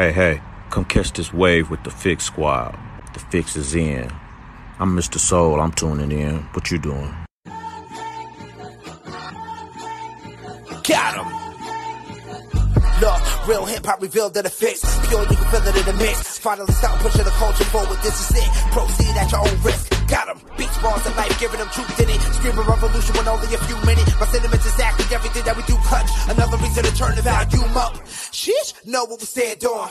Hey, hey, come catch this wave with the Fix Squad. The fix is in. I'm Mr. Soul, I'm tuning in. What you doing? Got him. Look, real hip hop revealed that it fits. Pure, you can feel it in the mix. Finally stop pushing the culture forward. This is it. Proceed at your own risk. Got him. Beach bars of life, giving them truth in it. Screaming revolution when only a few minutes. My sentiments exactly everything that we do clutch. Another reason to turn the volume up. Sheesh, know what we stand on.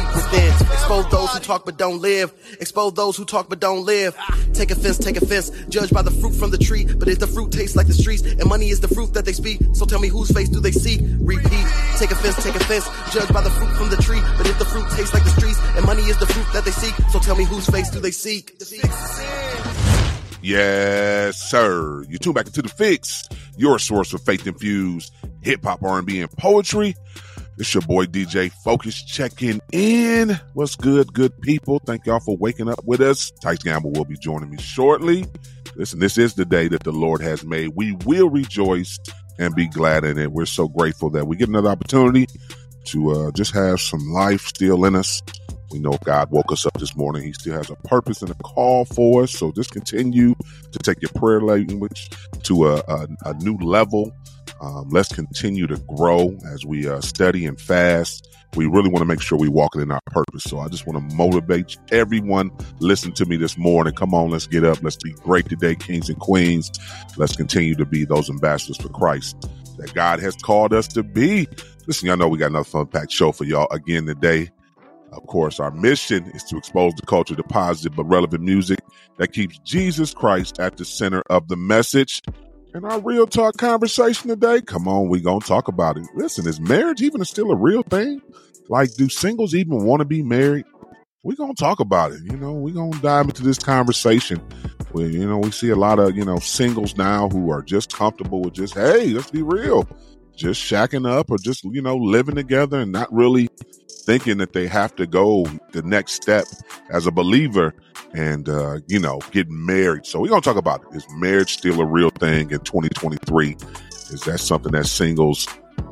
deep within. Expose those who talk but don't live. Expose those who talk but don't live. Take offense, take offense. Judge by the fruit from the tree. But if the fruit tastes like the streets, and money is the fruit that they speak, so tell me whose face do they see? Repeat. Take offense, take offense. Judge by the fruit from the tree. But if the fruit tastes like the streets, and money is the fruit that they seek, so tell me whose face do they seek? Yes, sir. You tune back into the fix, your source for faith infused hip hop, R and B, and poetry. It's your boy DJ Focus checking in. What's good, good people? Thank y'all for waking up with us. Tice Gamble will be joining me shortly. Listen, this is the day that the Lord has made. We will rejoice and be glad in it. We're so grateful that we get another opportunity to uh, just have some life still in us. We know God woke us up this morning. He still has a purpose and a call for us. So just continue to take your prayer language to a, a, a new level. Um, let's continue to grow as we uh, study and fast. We really want to make sure we walk in our purpose. So I just want to motivate everyone. Listen to me this morning. Come on, let's get up. Let's be great today, kings and queens. Let's continue to be those ambassadors for Christ that God has called us to be. Listen, y'all know we got another fun packed show for y'all again today. Of course, our mission is to expose the culture to positive but relevant music that keeps Jesus Christ at the center of the message. And our real talk conversation today, come on, we gonna talk about it. Listen, is marriage even still a real thing? Like, do singles even want to be married? we gonna talk about it. You know, we gonna dive into this conversation. Where you know we see a lot of you know singles now who are just comfortable with just hey, let's be real, just shacking up or just you know living together and not really thinking that they have to go the next step as a believer and uh, you know get married. So we're gonna talk about it. Is marriage still a real thing in 2023? Is that something that singles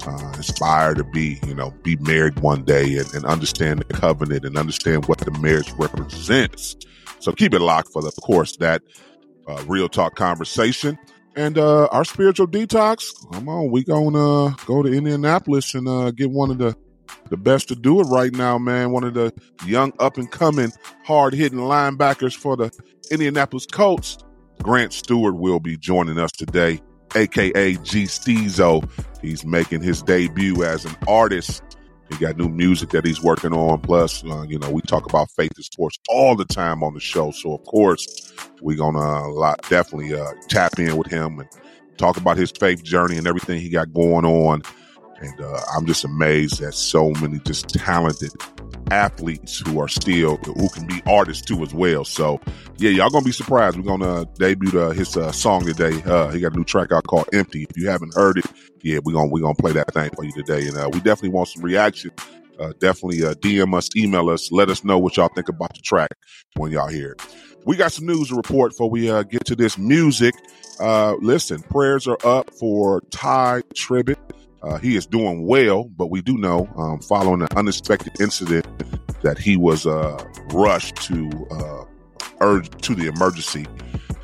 uh, aspire to be? You know, be married one day and, and understand the covenant and understand what the marriage represents. So keep it locked for the, of course that uh, real talk conversation. And uh, our spiritual detox. Come on, we gonna go to Indianapolis and uh, get one of the the best to do it right now, man. One of the young up and coming, hard hitting linebackers for the Indianapolis Colts. Grant Stuard will be joining us today, aka G Steezo. He's making his debut as an artist. He got new music that he's working on. Plus, uh, you know, we talk about faith and sports all the time on the show. So, of course, we're gonna uh, lot definitely uh, tap in with him and talk about his faith journey and everything he got going on. And uh, I'm just amazed at so many just talented athletes who are still who can be artists too as well. So yeah, y'all gonna be surprised. We're gonna debut uh, his uh, song today. Uh, he got a new track out called "Empty." If you haven't heard it, yeah, we're gonna we're gonna play that thing for you today. And uh, we definitely want some reaction. Uh, definitely uh, DM us, email us, let us know what y'all think about the track when y'all hear it. We got some news to report before we uh, get to this music. Uh, listen, prayers are up for Tye Tribbett. Uh, he is doing well, but we do know, um, following an unexpected incident, that he was uh, rushed to uh, urge to the emergency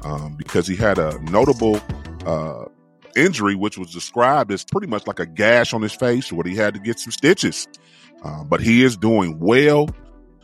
um, because he had a notable uh, injury, which was described as pretty much like a gash on his face, where he had to get some stitches. Um, but he is doing well.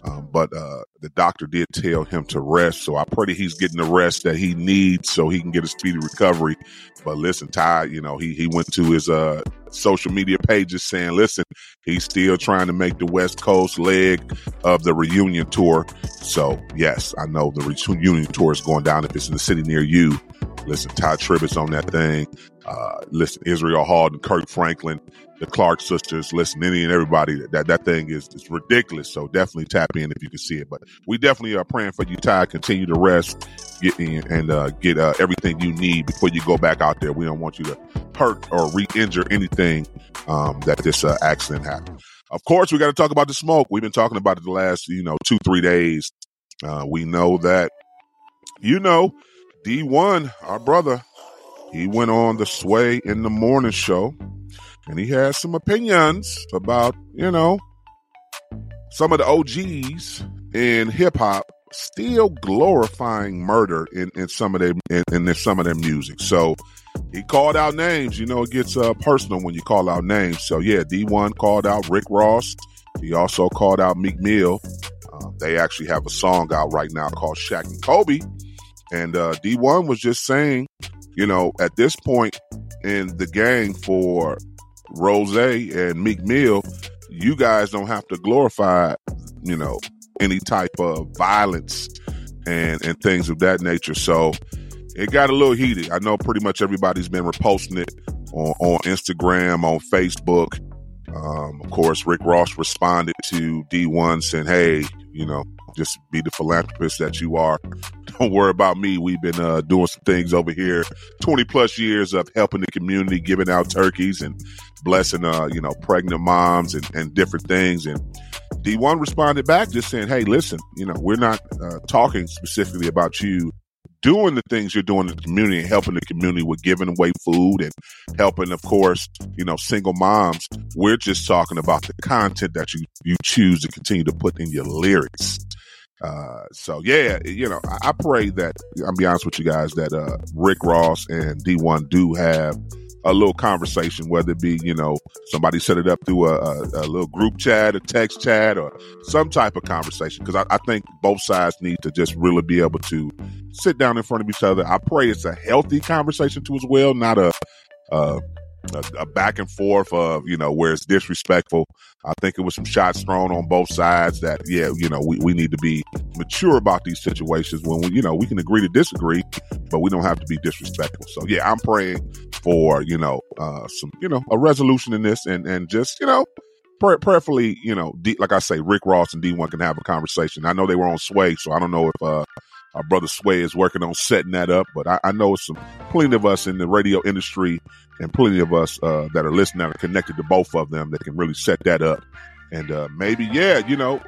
Um, but uh, the doctor did tell him to rest. So I pray that he's getting the rest that he needs so he can get a speedy recovery. But listen, Tye, you know, he, he went to his uh, social media pages saying, listen, he's still trying to make the West Coast leg of the reunion tour. So, yes, I know the reunion tour is going down. If it's in the city near you, Listen, Tye Tribbett's on that thing. Uh, listen, Israel Hall and Kirk Franklin, the Clark sisters. Listen, any and everybody. That that thing is, is ridiculous. So definitely tap in if you can see it. But we definitely are praying for you, Tye. Continue to rest, get in, and uh, get uh, everything you need before you go back out there. We don't want you to hurt or re-injure anything um, that this uh, accident happened. Of course, we got to talk about the smoke. We've been talking about it the last, you know, two three days. Uh, we know that, you know, Dee-1, our brother, he went on the Sway in the Morning show and he has some opinions about, you know, some of the OGs in hip hop still glorifying murder in, in some of their in, in some of their music. So he called out names. You know, it gets uh, personal when you call out names. So yeah, Dee-1 called out Rick Ross. He also called out Meek Mill. Uh, they actually have a song out right now called Shaq and Kobe. And uh, Dee-1 was just saying, you know, at this point in the game for Ross and Meek Mill, you guys don't have to glorify, you know, any type of violence and and things of that nature. So it got a little heated. I know pretty much everybody's been reposting it on, on Instagram, on Facebook. Um, of course, Rick Ross responded to Dee-1 saying, "Hey, you know, just be the philanthropist that you are. Don't worry about me. We've been uh, doing some things over here. Twenty plus years of helping the community, giving out turkeys and blessing, uh, you know, pregnant moms and, and different things." And Dee-1 responded back just saying, Hey, listen, you know, we're not uh, talking specifically about you doing the things you're doing in the community and helping the community with giving away food and helping, of course, you know, single moms. We're just talking about the content that you, you choose to continue to put in your lyrics. Uh, so yeah, you know, I, I pray that I'll be honest with you guys that uh, Rick Ross and Dee-1 do have a little conversation, whether it be, you know, somebody set it up through a, a, a little group chat, a text chat, or some type of conversation. Because I, I, think both sides need to just really be able to sit down in front of each other. I pray it's a healthy conversation too, as well, not a, a a, a, back and forth of you know where it's disrespectful. I think it was some shots thrown on both sides that yeah you know we, we need to be mature about these situations when we you know we can agree to disagree, but we don't have to be disrespectful. So yeah, I'm praying for you know uh, some you know a resolution in this and and just you know prayerfully you know D, like I say Rick Ross and Dee-1 can have a conversation. I know they were on Sway, so I don't know if uh, our brother Sway is working on setting that up, but I, I know some plenty of us in the radio industry and plenty of us uh, that are listening that are connected to both of them that can really set that up. And uh, maybe, yeah, you know,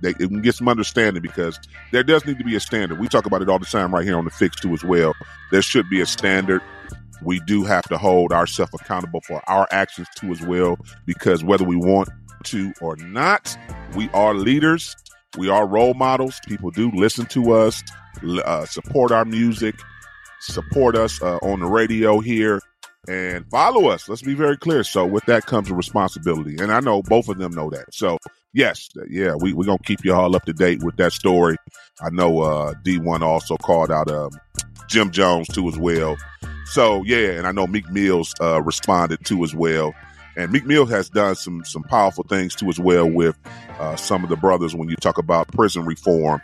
they, they, can get some understanding because there does need to be a standard. We talk about it all the time right here on the Fix too as well. There should be a standard. We do have to hold ourselves accountable for our actions too as well because whether we want to or not, we are leaders. We are role models. People do listen to us, uh, support our music, support us uh, on the radio here and follow us. Let's be very clear. So with that comes a responsibility. And I know both of them know that. So yes, yeah, we, we're going to keep you all up to date with that story. I know uh, Dee-1 also called out um, Jim Jones too as well. So yeah, and I know Meek Mills uh, responded too as well. And Meek Mill has done some some powerful things too as well with uh, some of the brothers when you talk about prison reform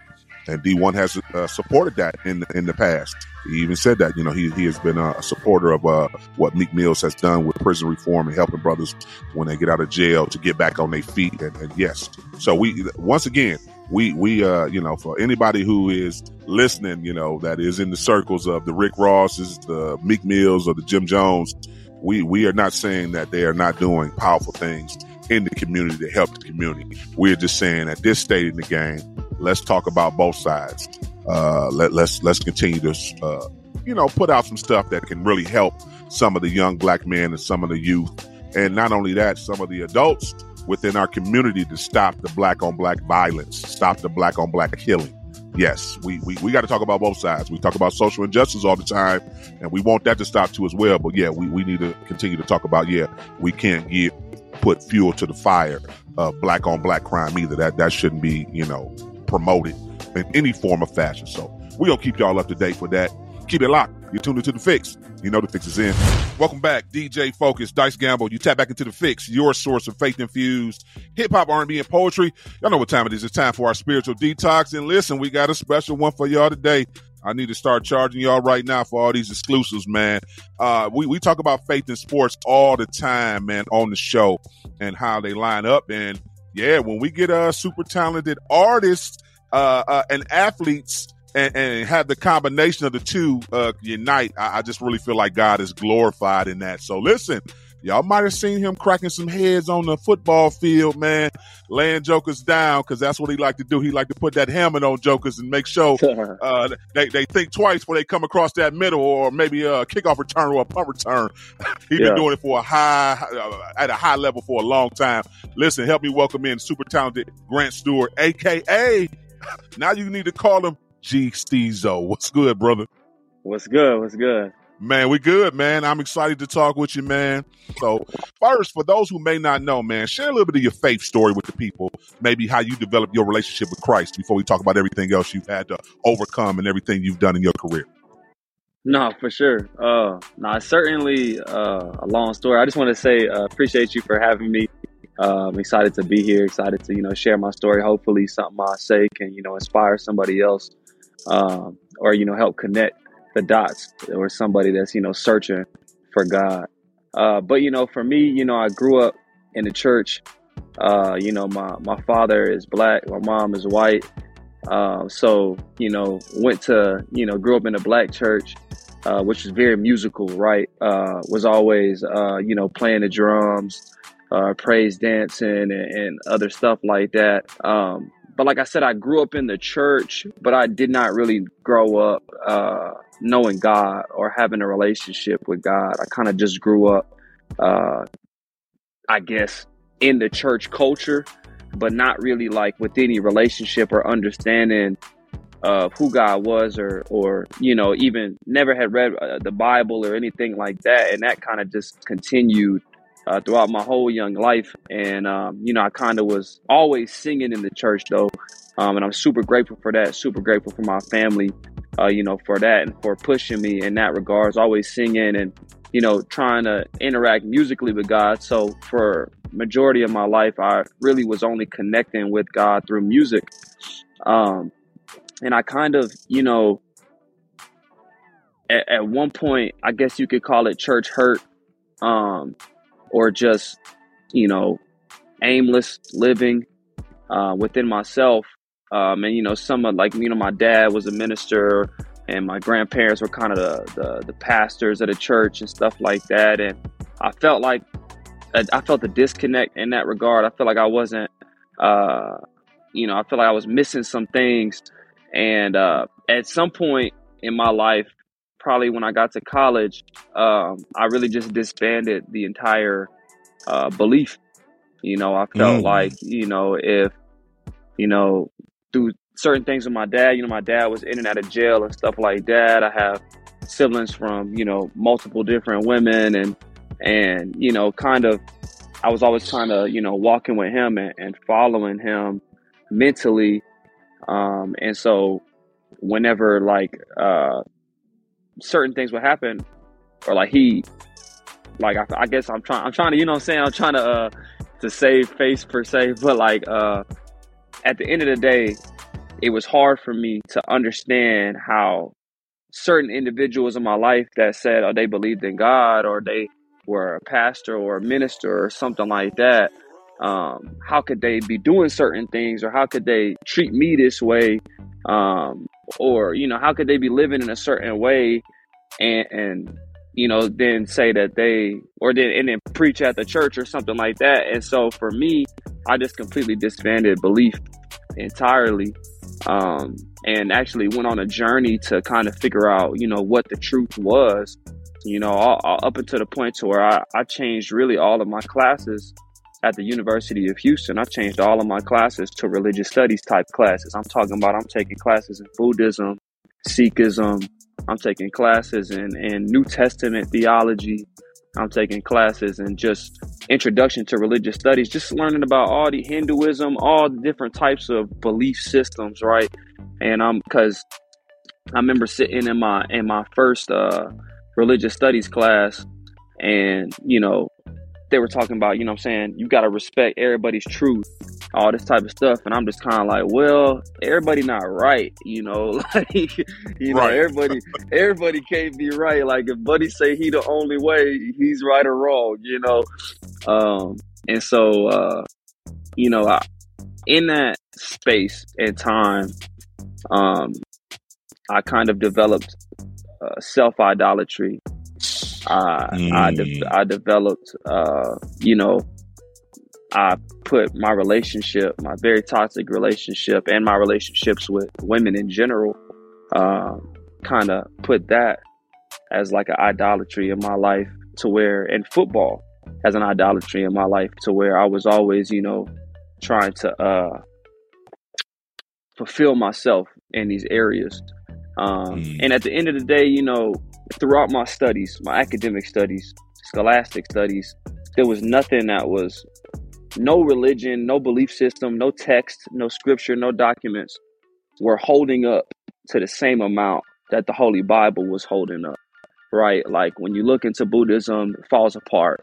and Dee-1 has uh, supported that in in the past. He even said that you know he he has been a supporter of uh, what Meek Mills has done with prison reform and helping brothers when they get out of jail to get back on their feet. And, and yes, so we once again we we uh you know for anybody who is listening, you know that is in the circles of the Rick Rosses, the Meek Mills, or the Jim Jones. We we are not saying that they are not doing powerful things in the community to help the community. We're just saying at this stage in the game, let's talk about both sides. Uh, let, let's let's continue to uh, you know put out some stuff that can really help some of the young black men and some of the youth, and not only that, some of the adults within our community to stop the black on black violence, stop the black on black killing. Yes, we, we, we got to talk about both sides. We talk about social injustice all the time, and we want that to stop too as well. But yeah, we, we need to continue to talk about, yeah, we can't give put fuel to the fire of black on black crime either. That that shouldn't be, you know, promoted in any form of fashion. So we're gonna keep y'all up to date for that. Keep it locked. You're tuned into the fix. You know the fix is in. Welcome back, DJ Focus, Dice Gamble. You tap back into the fix, your source of faith infused hip hop, R&B, and poetry. Y'all know what time it is. It's time for our spiritual detox. And listen, we got a special one for y'all today. I need to start charging y'all right now for all these exclusives, man. Uh, we, we talk about faith in sports all the time, man, on the show and how they line up. And yeah, when we get a super talented artists uh, uh, and athletes and, and, have the combination of the two uh, unite, I, I just really feel like God is glorified in that. So listen, Y'all might have seen him cracking some heads on the football field, man, laying jokers down because that's what he like to do. He like to put that helmet on jokers and make sure uh, they, they think twice before they come across that middle or maybe a kickoff return or a punt return. He's yeah. been doing it for a high uh, at a high level for a long time. Listen, help me welcome in super talented Grant Stuard, aka now you need to call him G Steezo. What's good, brother? What's good? What's good? Man, we good, man. I'm excited to talk with you, man. So, first, for those who may not know, man, share a little bit of your faith story with the people. Maybe how you developed your relationship with Christ before we talk about everything else you've had to overcome and everything you've done in your career. No, for sure. Uh, no, certainly uh, a long story. I just want to say uh, appreciate you for having me. Uh, I'm excited to be here. Excited to you know share my story. Hopefully, something I say can you know inspire somebody else, um, or you know help connect the dots or somebody that's you know searching for God. Uh, but you know, for me, you know, I grew up in the church. Uh, you know, my my father is black, my mom is white. Uh, so you know, went to you know, grew up in a black church, uh, which was very musical. Right, uh, was always uh, you know playing the drums, praise dancing, and, and, other stuff like that. Um, but like I said, I grew up in the church, but I did not really grow up uh, knowing God or having a relationship with God. I kind of just grew up, uh, I guess, in the church culture, but not really like with any relationship or understanding of who God was, or or you know, even never had read uh, the Bible or anything like that, and that kind of just continued uh, throughout my whole young life. And, um, you know, I kind of was always singing in the church though. Um, and I'm super grateful for that. Super grateful for my family, uh, you know, for that and for pushing me in that regards, always singing and, you know, trying to interact musically with God. So for majority of my life, I really was only connecting with God through music. Um, and I kind of, you know, at, at one point, I guess you could call it church hurt. Um, or just, you know, aimless living uh, within myself. Um, and, you know, some of like, you know, my dad was a minister and my grandparents were kind of the, the, the pastors at a church and stuff like that. And I felt like, I felt the disconnect in that regard. I felt like I wasn't, uh, you know, I felt like I was missing some things. And uh, at some point in my life, probably when I got to college, um, I really just disbanded the entire uh, belief. You know, I felt mm. like, you know, if, you know, through certain things with my dad, you know, my dad was in and out of jail and stuff like that. I have siblings from, you know, multiple different women and, and, you know, kind of, I was always kind of, you know, walking with him and, and following him mentally. Um, and so whenever like, uh, certain things would happen, or like he, like I, I guess I'm trying, I'm trying to, you know, what I'm saying, I'm trying to uh to save face per se, but like uh at the end of the day, it was hard for me to understand how certain individuals in my life that said oh they believed in God or they were a pastor or a minister or something like that um, how could they be doing certain things or how could they treat me this way um, or you know how could they be living in a certain way and and you know then say that they or then and then preach at the church or something like that. And so for me i just completely disbanded belief entirely um, and actually went on a journey to kind of figure out you know what the truth was you know all, all, up until the point to where I, I changed really all of my classes at the University of Houston, I changed all of my classes to religious studies type classes. I'm talking about I'm taking classes in Buddhism, Sikhism. I'm taking classes in, in New Testament theology. I'm taking classes and just introduction to religious studies, just learning about all the Hinduism, all the different types of belief systems, right? And I'm because I remember sitting in my in my first uh, religious studies class, and you know they were talking about, you know I'm saying, you got to respect everybody's truth. all this type of stuff, and I'm just kind of like, well, everybody not right, you know, like you know, Right. everybody everybody can't be right. Like if Buddy say he the only way, he's right or wrong, you know. Um, and so, uh, you know, I, in that space and time, um, I kind of developed uh, self idolatry. I I, de- Mm. I developed, uh, you know, I put my relationship, my very toxic relationship, and my relationships with women in general, um, kind of put that as like an idolatry in my life to where, and football as an idolatry in my life to where I was always, you know, trying to uh, fulfill myself in these areas. Um, Mm. And at the end of the day, you know, throughout my studies, my academic studies, scholastic studies, there was nothing that was no religion, no belief system, no text, no scripture, no documents were holding up to the same amount that the Holy Bible was holding up, right? Like when you look into Buddhism, it falls apart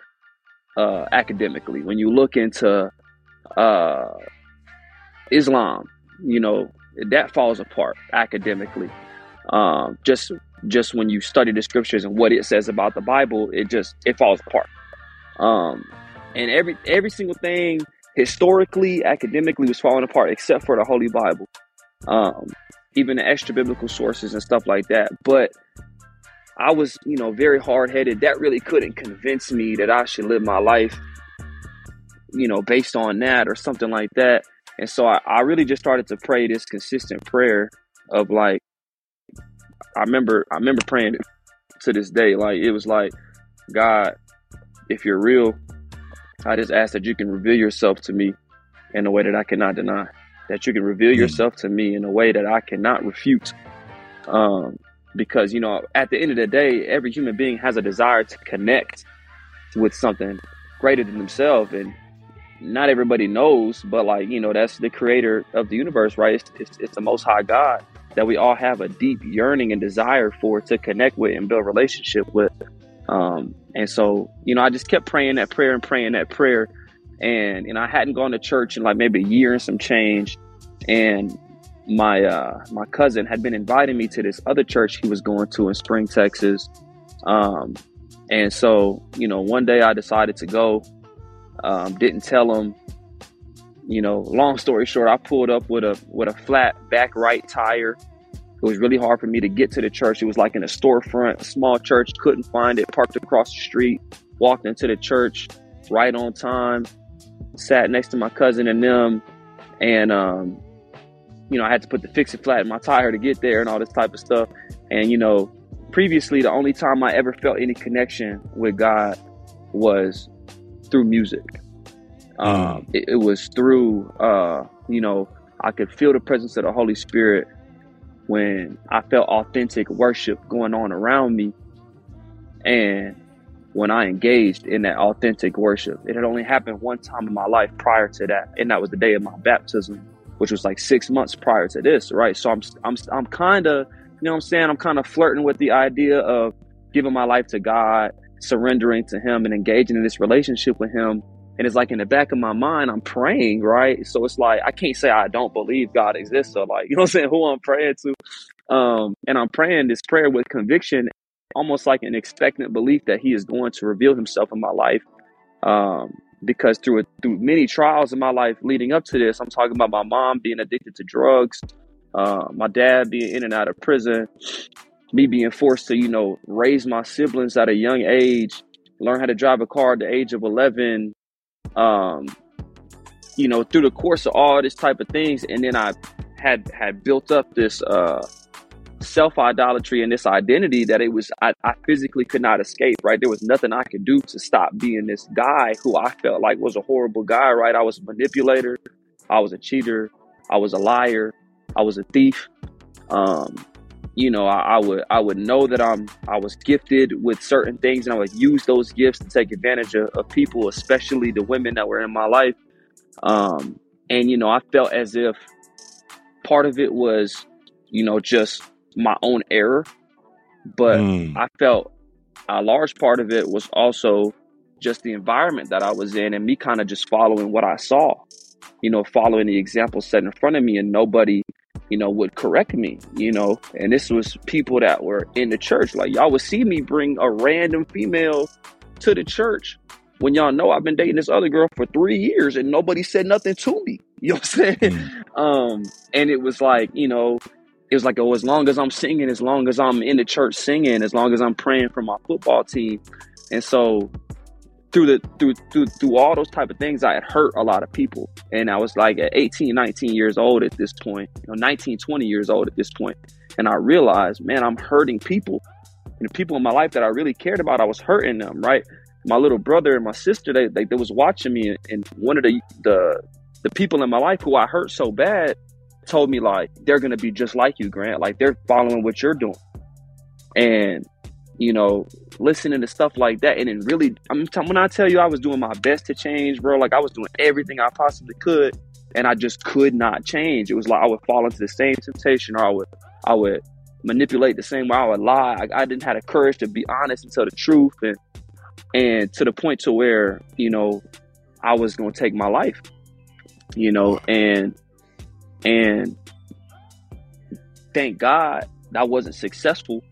uh, academically. When you look into uh, Islam, you know, that falls apart academically. Um, just just when you study the scriptures and what it says about the Bible, it just it falls apart. Um, and every every single thing historically, academically was falling apart except for the Holy Bible. Um, even the extra biblical sources and stuff like that. But I was, you know, very hard headed. That really couldn't convince me that I should live my life, you know, based on that or something like that. And so I, I really just started to pray this consistent prayer of like, I remember, I remember praying to this day. Like it was like, God, if you're real, I just ask that you can reveal yourself to me in a way that I cannot deny. That you can reveal Mm. yourself to me in a way that I cannot refute. Um, because you know, at the end of the day, every human being has a desire to connect with something greater than themselves, and not everybody knows. But like you know, that's the creator of the universe, right? It's, it's, it's the Most High God that we all have a deep yearning and desire for to connect with and build relationship with. Um, and so, you know, I just kept praying that prayer and praying that prayer. And, and I hadn't gone to church in like maybe a year and some change. And my, uh, my cousin had been inviting me to this other church he was going to in Spring, Texas. Um, and so, you know, one day I decided to go, um, didn't tell him, you know, long story short, I pulled up with a, with a flat back right tire. It was really hard for me to get to the church. It was like in a storefront, a small church, couldn't find it, parked across the street, walked into the church right on time, sat next to my cousin and them. And, um, you know, I had to put the fix it flat in my tire to get there and all this type of stuff. And, you know, previously, the only time I ever felt any connection with God was through music. Um, it, it was through, uh, you know, I could feel the presence of the Holy Spirit when I felt authentic worship going on around me and when I engaged in that authentic worship. It had only happened one time in my life prior to that, and that was the day of my baptism, which was like six months prior to this, right? So I'm I'm I'm kind of, you know what I'm saying? I'm kind of flirting with the idea of giving my life to God, surrendering to Him, and engaging in this relationship with Him. And it's like in the back of my mind, I'm praying, right? So it's like I can't say I don't believe God exists, So like you know what I'm saying, who I'm praying to. Um, and I'm praying this prayer with conviction, almost like an expectant belief that He is going to reveal Himself in my life. Um, because through through many trials in my life leading up to this, I'm talking about my mom being addicted to drugs, uh, my dad being in and out of prison, me being forced to you know raise my siblings at a young age, learn how to drive a car at the age of 11, um, you know, through the course of all this type of things, and then I had had built up this uh, self idolatry and this identity that it was I, I physically could not escape. Right, there was nothing I could do to stop being this guy who I felt like was a horrible guy. Right, I was a manipulator, I was a cheater, I was a liar, I was a thief. Um, you know, I, I would I would know that I'm I was gifted with certain things, and I would use those gifts to take advantage of, of people, especially the women that were in my life. Um, and you know, I felt as if part of it was, you know, just my own error, but Mm. I felt a large part of it was also just the environment that I was in and me kind of just following what I saw. you know, following the example set in front of me and nobody, you know, would correct me, you know. And this was people that were in the church. Like y'all would see me bring a random female to the church when y'all know I've been dating this other girl for three years and nobody said nothing to me. You know what I'm saying? Mm. Um, and it was like, you know, it was like, oh, as long as I'm singing, as long as I'm in the church singing, as long as I'm praying for my football team. And so through the through through through all those type of things, I had hurt a lot of people. And I was like at 18, 19 years old at this point, you know, 19, 20 years old at this. And I realized, man, I'm hurting people. And the people in my life that I really cared about, I was hurting them, right? My little brother and my sister, they they, they was watching me and one of the the the people in my life who I hurt so bad told me like they're gonna be just like you, Grant. Like they're following what you're doing, and you know, listening to stuff like that, and then really, I'm t- when I tell you I was doing my best to change, bro. Like I was doing everything I possibly could, and I just could not change. It was like I would fall into the same temptation, or I would I would manipulate the same way. I would lie. I, I didn't have the courage to be honest and tell the truth, and and to the point to where you know I was gonna take my life you know, and and thank God I wasn't successful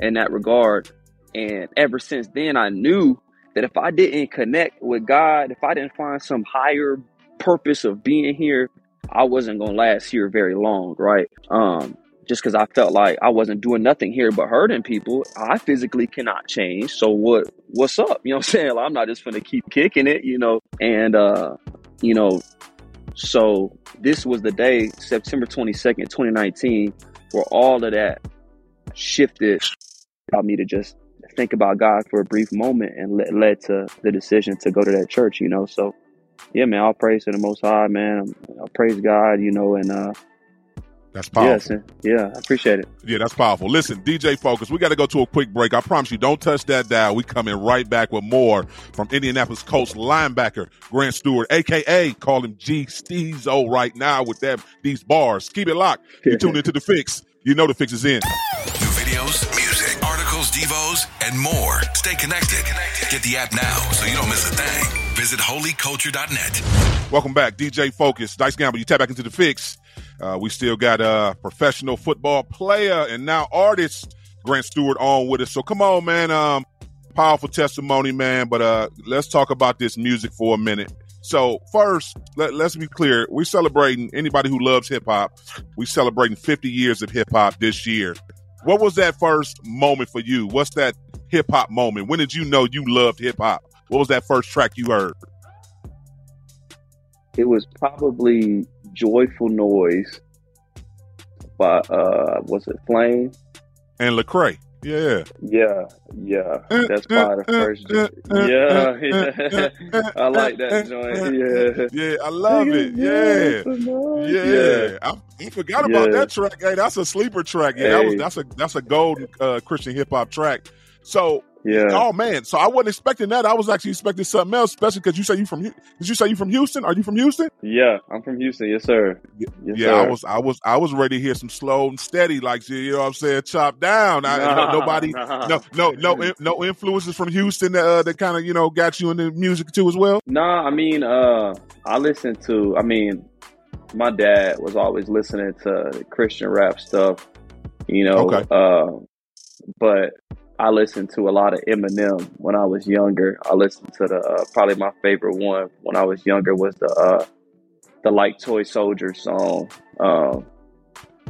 in that regard. And ever since then, I knew that if I didn't connect with God, if I didn't find some higher purpose of being here, I wasn't gonna last here very long, right? Um, just because I felt like I wasn't doing nothing here but hurting people, I physically cannot change. So what? What's up? You know what I'm saying? Like, I'm not just gonna keep kicking it, you know. And uh, you know, so this was the day, September 22nd, 2019, where all of that shifted about me to just think about God for a brief moment and le- led to the decision to go to that church, you know. So yeah, man, I'll praise to the most high, man. I'll praise God, you know, and uh That's powerful. yes, yeah, I appreciate it. Yeah, that's powerful. Listen, DJ Focus, we got to go to a quick break. I promise you, don't touch that dial. We coming right back with more from Indianapolis Colts linebacker Grant Stuard, aka call him G Steezo right now with that these bars. Keep it locked. You tune into the fix. You know the fix is in. New videos, music, articles, devos, and more. Stay connected. Get the app now so you don't miss a thing. Visit holyculture.net. Welcome back, DJ Focus. Dice Gamble, you tap back into the fix. Uh, we still got a professional football player and now artist Grant Stuard on with us. So come on, man. Um, powerful testimony, man. But uh, let's talk about this music for a minute. So first, let, let's be clear. We're celebrating anybody who loves hip hop. We're celebrating 50 years of hip hop this year. What was that first moment for you? What's that hip hop moment? When did you know you loved hip hop? What was that first track you heard? It was probably Joyful Noise by uh was it Flame? And Lecrae. Yeah. Yeah, yeah. That's probably the first Yeah, yeah. I like that joint. Yeah. Yeah, I love it. Yeah. Yeah, I, I forgot about Yeah. that track. Hey, that's a sleeper track. Yeah, that was that's a that's a golden uh, Christian hip hop track. So, Yeah. oh man, so I wasn't expecting that. I was actually expecting something else, especially because you say you from did you say you from Houston? Are you from Houston? Yeah, I'm from Houston. Yes, sir. Yes, yeah, I was I was I was ready to hear some slow and steady, like you know what I'm saying, chop down. I, no- Nah, nobody, nah. no no no no influences from Houston that, uh, that kind of you know got you into music too as well. Nah, I mean, uh, I listen to. I mean, my dad was always listening to Christian rap stuff, you know. Okay. Uh, but I listened to a lot of Eminem when I was younger. I listened to the uh, probably my favorite one when I was younger was the uh, the Like Toy Soldier song. Um,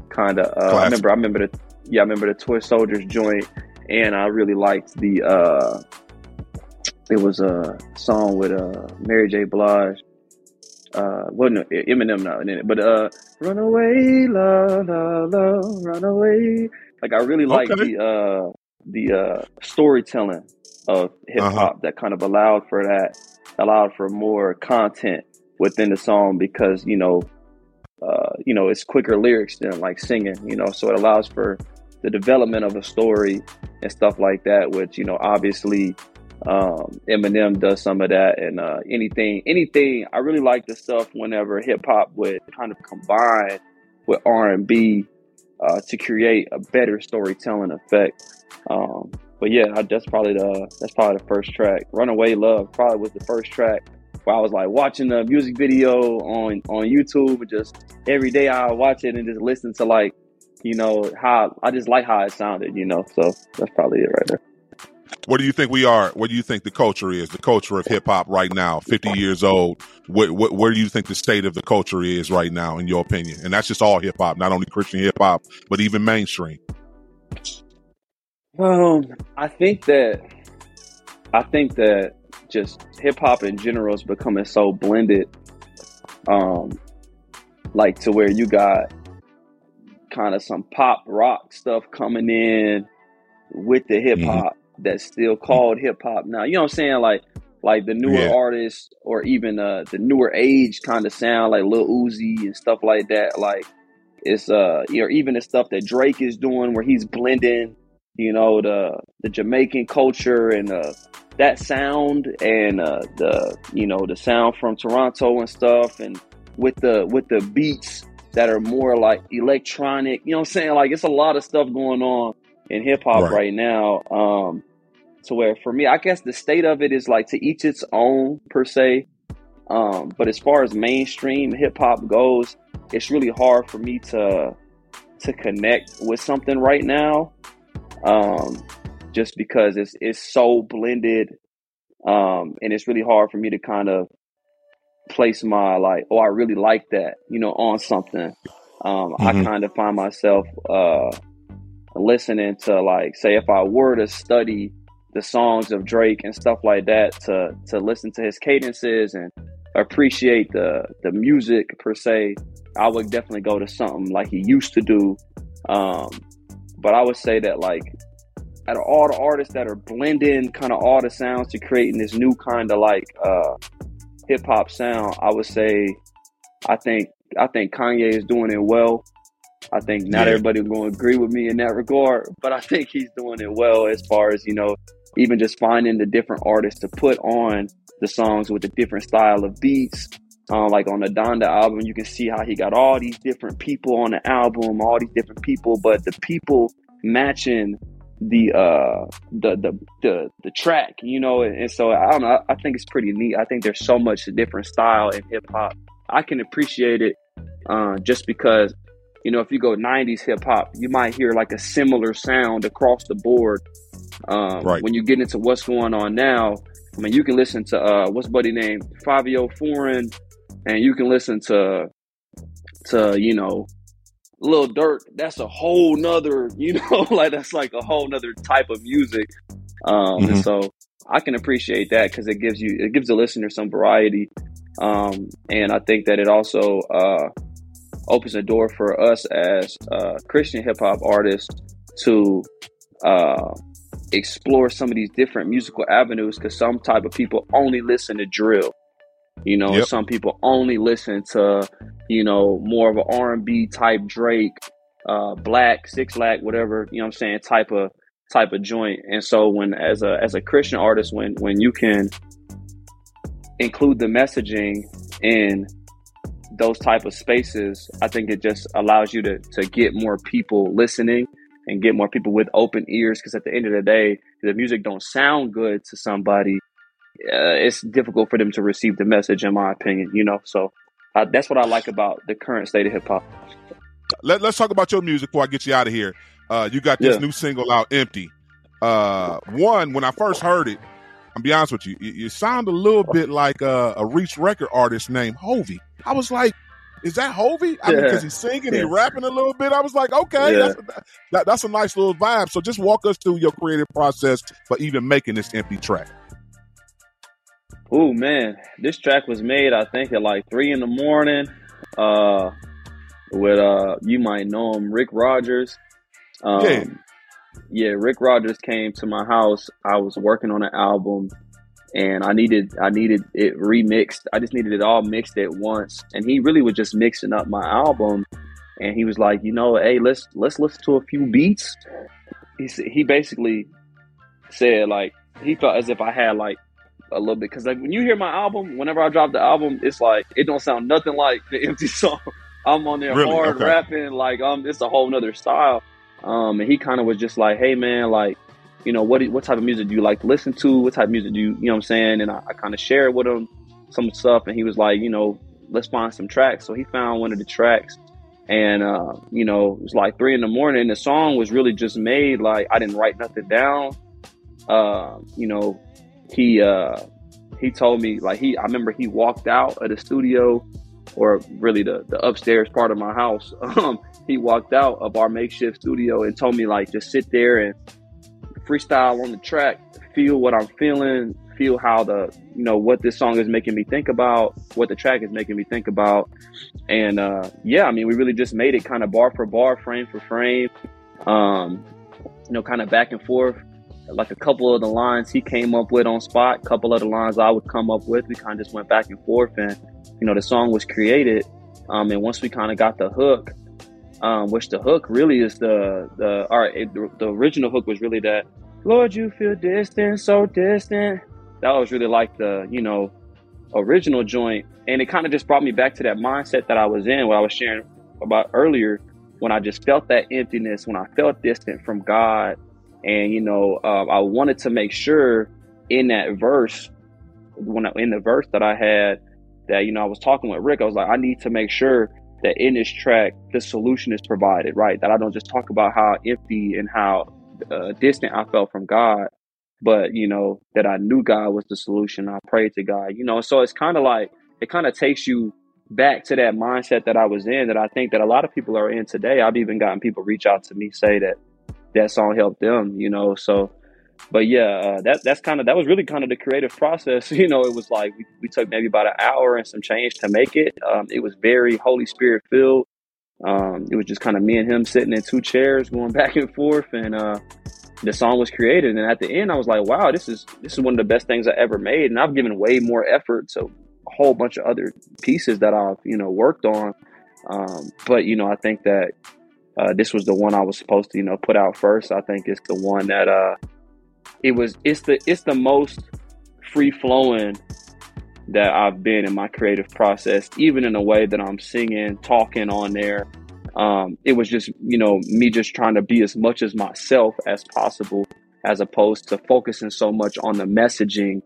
kind of. Uh, I remember. I remember the. Yeah, I remember the Toy Soldiers joint, and I really liked the. Uh, it was a song with uh, Mary J. Blige. Uh, well, no, Eminem not in it, but uh, "Run Away, La La La, Run Away." Like I really like Okay. the uh, the uh, storytelling of hip hop Uh-huh. that kind of allowed for that, allowed for more content within the song because you know, uh, you know, it's quicker lyrics than like singing, you know, so it allows for the development of a story and stuff like that, which you know, obviously um, Eminem does some of that, and uh, anything, anything. I really like the stuff whenever hip hop would kind of combine with R and B uh, to create a better storytelling effect. Um, but yeah, I, that's probably the that's probably the first track. Runaway Love probably was the first track where I was like watching the music video on on YouTube and just every day I watch it and just listen to like, you know, how I just like how it sounded, you know. So that's probably it right there. What do you think we are? What do you think the culture is? The culture of hip hop right now, fifty years old. What, what, where do you think the state of the culture is right now, in your opinion? And that's just all hip hop, not only Christian hip hop, but even mainstream. Um, I think that I think that just hip hop in general is becoming so blended, um, like to where you got kind of some pop rock stuff coming in with the hip hop mm-hmm. That's still called hip hop now. You know what I'm saying? Like like the newer yeah. artists or even uh the newer age kind of sound like Lil Uzi and stuff like that. Like it's uh or even the stuff that Drake is doing where he's blending, you know, the the Jamaican culture and uh that sound and uh the you know the sound from Toronto and stuff and with the with the beats that are more like electronic, you know what I'm saying? Like it's a lot of stuff going on in hip hop right. right now. Um to where for me, I guess the state of it is like to each its own per se. Um, but as far as mainstream hip hop goes, it's really hard for me to to connect with something right now. Um, just because it's it's so blended. Um, and it's really hard for me to kind of place my like, oh, I really like that, you know, on something. Um, mm-hmm. I kind of find myself uh listening to like say if I were to study the songs of Drake and stuff like that to to listen to his cadences and appreciate the the music per se, I would definitely go to something like he used to do. Um, but I would say that like out of all the artists that are blending kind of all the sounds to creating this new kind of like uh, hip hop sound, I would say I think I think Kanye is doing it well. I think not yeah. everybody going to agree with me in that regard, but I think he's doing it well as far as you know even just finding the different artists to put on the songs with a different style of beats. Um, like on the Donda album, you can see how he got all these different people on the album, all these different people, but the people matching the uh the the the, the track, you know, and, and so I don't know. I, I think it's pretty neat. I think there's so much different style in hip hop. I can appreciate it uh, just because you know if you go 90s hip hop, you might hear like a similar sound across the board um, right. When you get into what's going on now, I mean, you can listen to uh, what's buddy name Fivio Foreign, and you can listen to to you know Lil Durk. That's a whole nother you know like that's like a whole nother type of music. Um, mm-hmm. And so I can appreciate that because it gives you it gives the listener some variety, um, and I think that it also uh, opens a door for us as uh, Christian hip hop artists to uh, explore some of these different musical avenues because some type of people only listen to drill. You know, yep. some people only listen to, you know, more of an R and B type Drake, uh, Black, Six Lack, whatever, you know I'm saying, type of type of joint. And so when as a as a Christian artist, when when you can include the messaging in those type of spaces, I think it just allows you to to get more people listening and get more people with open ears. Because at the end of the day, the music don't sound good to somebody, uh, it's difficult for them to receive the message. In my opinion, you know. So uh, that's what I like about the current state of hip hop. Let, us talk about your music before I get you out of here. Uh, you got this yeah. new single out, "Empty." Uh, one, when I first heard it, I'll be honest with you, you, you sound a little bit like a, a Reach record artist named Hulvey. I was like, is that Hulvey? I mean, because he's singing yeah. and rapping a little bit. I was like, okay, yeah. that's, a, that, that's a nice little vibe. So just walk us through your creative process for even making this empty track. Oh man, this track was made I think at like three in the morning. Uh, with uh, you might know him, Rick Rogers. Um, yeah. yeah, Rick Rogers came to my house. I was working on an album and I needed I needed it remixed. I just needed it all mixed at once. And he really was just mixing up my album. And he was like, you know, hey, let's let's listen to a few beats. He he basically said like he felt as if I had like a little bit because like when you hear my album, whenever I drop the album, it's like it don't sound nothing like the empty song. I'm on there really? hard okay. rapping like um it's a whole nother style. Um and he kind of was just like, hey man, like you know, what what type of music do you like to listen to? What type of music do you, you know what I'm saying? And I, I kind of share it with him. some stuff, and he was like, you know, let's find some tracks. So he found one of the tracks, and uh, you know, it was like three in the morning. And The song was really just made like I didn't write nothing down. Uh, you know, he uh, he told me like he I remember he walked out of the studio or really the, the upstairs part of my house. Um, he walked out of our makeshift studio and told me like just sit there and freestyle on the track, feel what I'm feeling, feel how the you know what this song is making me think about, what the track is making me think about, and uh, yeah, I mean we really just made it kind of bar for bar, frame for frame, um, you know, kind of back and forth. Like a couple of the lines he came up with on spot, couple of the lines I would come up with. We kind of just went back and forth, and you know the song was created. Um, and once we kind of got the hook, um, which the hook really is the the all right. The, original hook was really that Lord, you feel distant, so distant. That was really like the you know original joint, and it kind of just brought me back to that mindset that I was in, what I was sharing about earlier, when I just felt that emptiness, when I felt distant from God, and you know um, I wanted to make sure in that verse, when I, in the verse that I had, that you know I was talking with Rick, I was like, I need to make sure that in this track the solution is provided, right? That I don't just talk about how empty and how uh, distant I felt from God, but you know that I knew God was the solution. I prayed to God, you know. So it's kind of like it kind of takes you back to that mindset that I was in. That I think that a lot of people are in today. I've even gotten people reach out to me say that that song helped them, you know. So, but yeah, uh, that that's kind of that was really kind of the creative process. You know, it was like we, we took maybe about an hour and some change to make it. Um, it was very Holy Spirit filled. Um, it was just kind of me and him sitting in two chairs, going back and forth, and uh, the song was created. And at the end, I was like, "Wow, this is this is one of the best things I ever made." And I've given way more effort to a whole bunch of other pieces that I've you know worked on. Um, but you know, I think that uh, this was the one I was supposed to you know put out first. I think it's the one that uh, it was. It's the it's the most free flowing that I've been in my creative process, even in the way that I'm singing, talking on there. Um, it was just, you know, me just trying to be as much as myself as possible, as opposed to focusing so much on the messaging.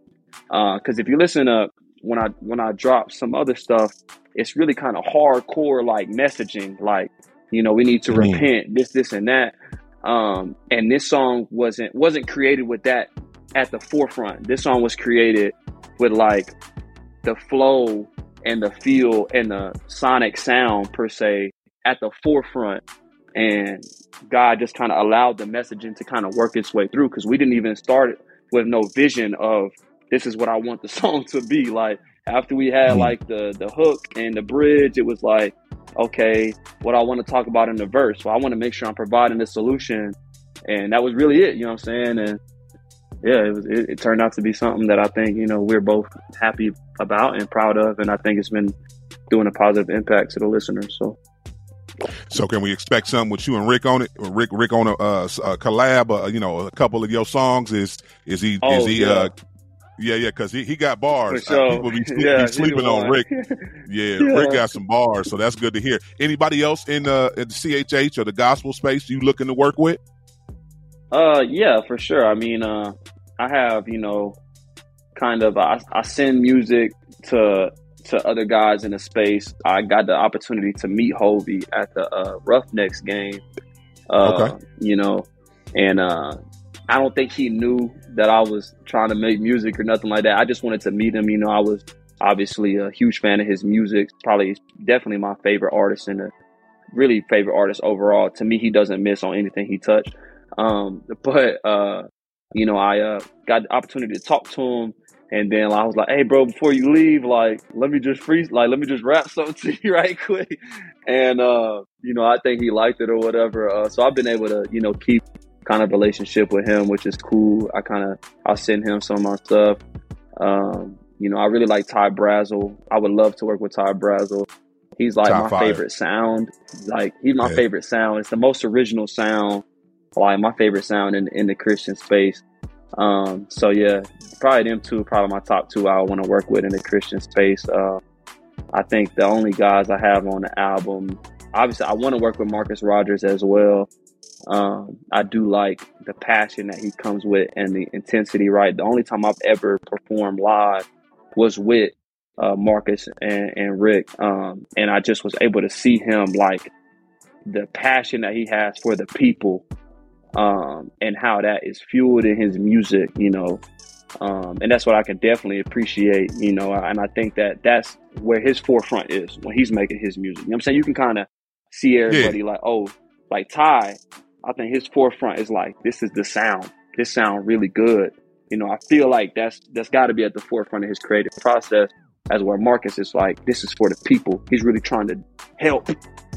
Because uh, if you listen to when I when I drop some other stuff, it's really kind of hardcore like messaging, like you know, we need to mm. repent, this, this, and that. Um, and this song wasn't wasn't created with that at the forefront. This song was created with like the flow and the feel and the sonic sound per se at the forefront and god just kind of allowed the messaging to kind of work its way through because we didn't even start with no vision of this is what i want the song to be like after we had like the the hook and the bridge it was like okay what i want to talk about in the verse well i want to make sure i'm providing the solution and that was really it you know what i'm saying and yeah, it was. It, it, turned out to be something that I think you know we're both happy about and proud of, and I think it's been doing a positive impact to the listeners. So. So can we expect something with you and Rick on it? Rick, Rick on a, uh, a collab, uh, you know, a couple of your songs. Is is he? Oh, is he? Yeah. Uh, yeah, yeah, because he, he got bars. Sure. Uh, people be, sleep, yeah, be sleeping on Rick. Yeah, yeah, Rick got some bars, so that's good to hear. Anybody else in the, in the CHH or the gospel space you looking to work with? Uh, yeah, for sure. I mean, uh, I have you know, kind of I, I send music to to other guys in the space. I got the opportunity to meet Hulvey at the uh, Roughnecks game. Uh, okay. You know, and uh, I don't think he knew that I was trying to make music or nothing like that. I just wanted to meet him. You know, I was obviously a huge fan of his music. Probably, definitely my favorite artist and a really favorite artist overall. To me, he doesn't miss on anything he touched. Um, but uh, you know, I uh, got the opportunity to talk to him, and then I was like, "Hey, bro, before you leave, like, let me just freeze, like, let me just rap something to you right quick." And uh, you know, I think he liked it or whatever. Uh, so I've been able to, you know, keep kind of relationship with him, which is cool. I kind of I'll send him some of my stuff. Um, you know, I really like Ty Brasel. I would love to work with Ty Brasel. He's like Top my five. favorite sound. Like he's my yeah. favorite sound. It's the most original sound like my favorite sound in in the Christian space. Um, so yeah, probably them two, probably my top two I want to work with in the Christian space. Uh, I think the only guys I have on the album, obviously, I want to work with Marcus Rogers as well. Um, I do like the passion that he comes with and the intensity. Right, the only time I've ever performed live was with uh, Marcus and, and Rick, um, and I just was able to see him like the passion that he has for the people, um, and how that is fueled in his music. You know, um, and that's what I can definitely appreciate. You know, and I think that that's where his forefront is when he's making his music. You know what I'm saying? You can kind of see everybody yeah. like, oh, like Ty. I think his forefront is like, this is the sound. This sound really good. You know, I feel like that's that's got to be at the forefront of his creative process. As where Marcus is like, this is for the people. He's really trying to help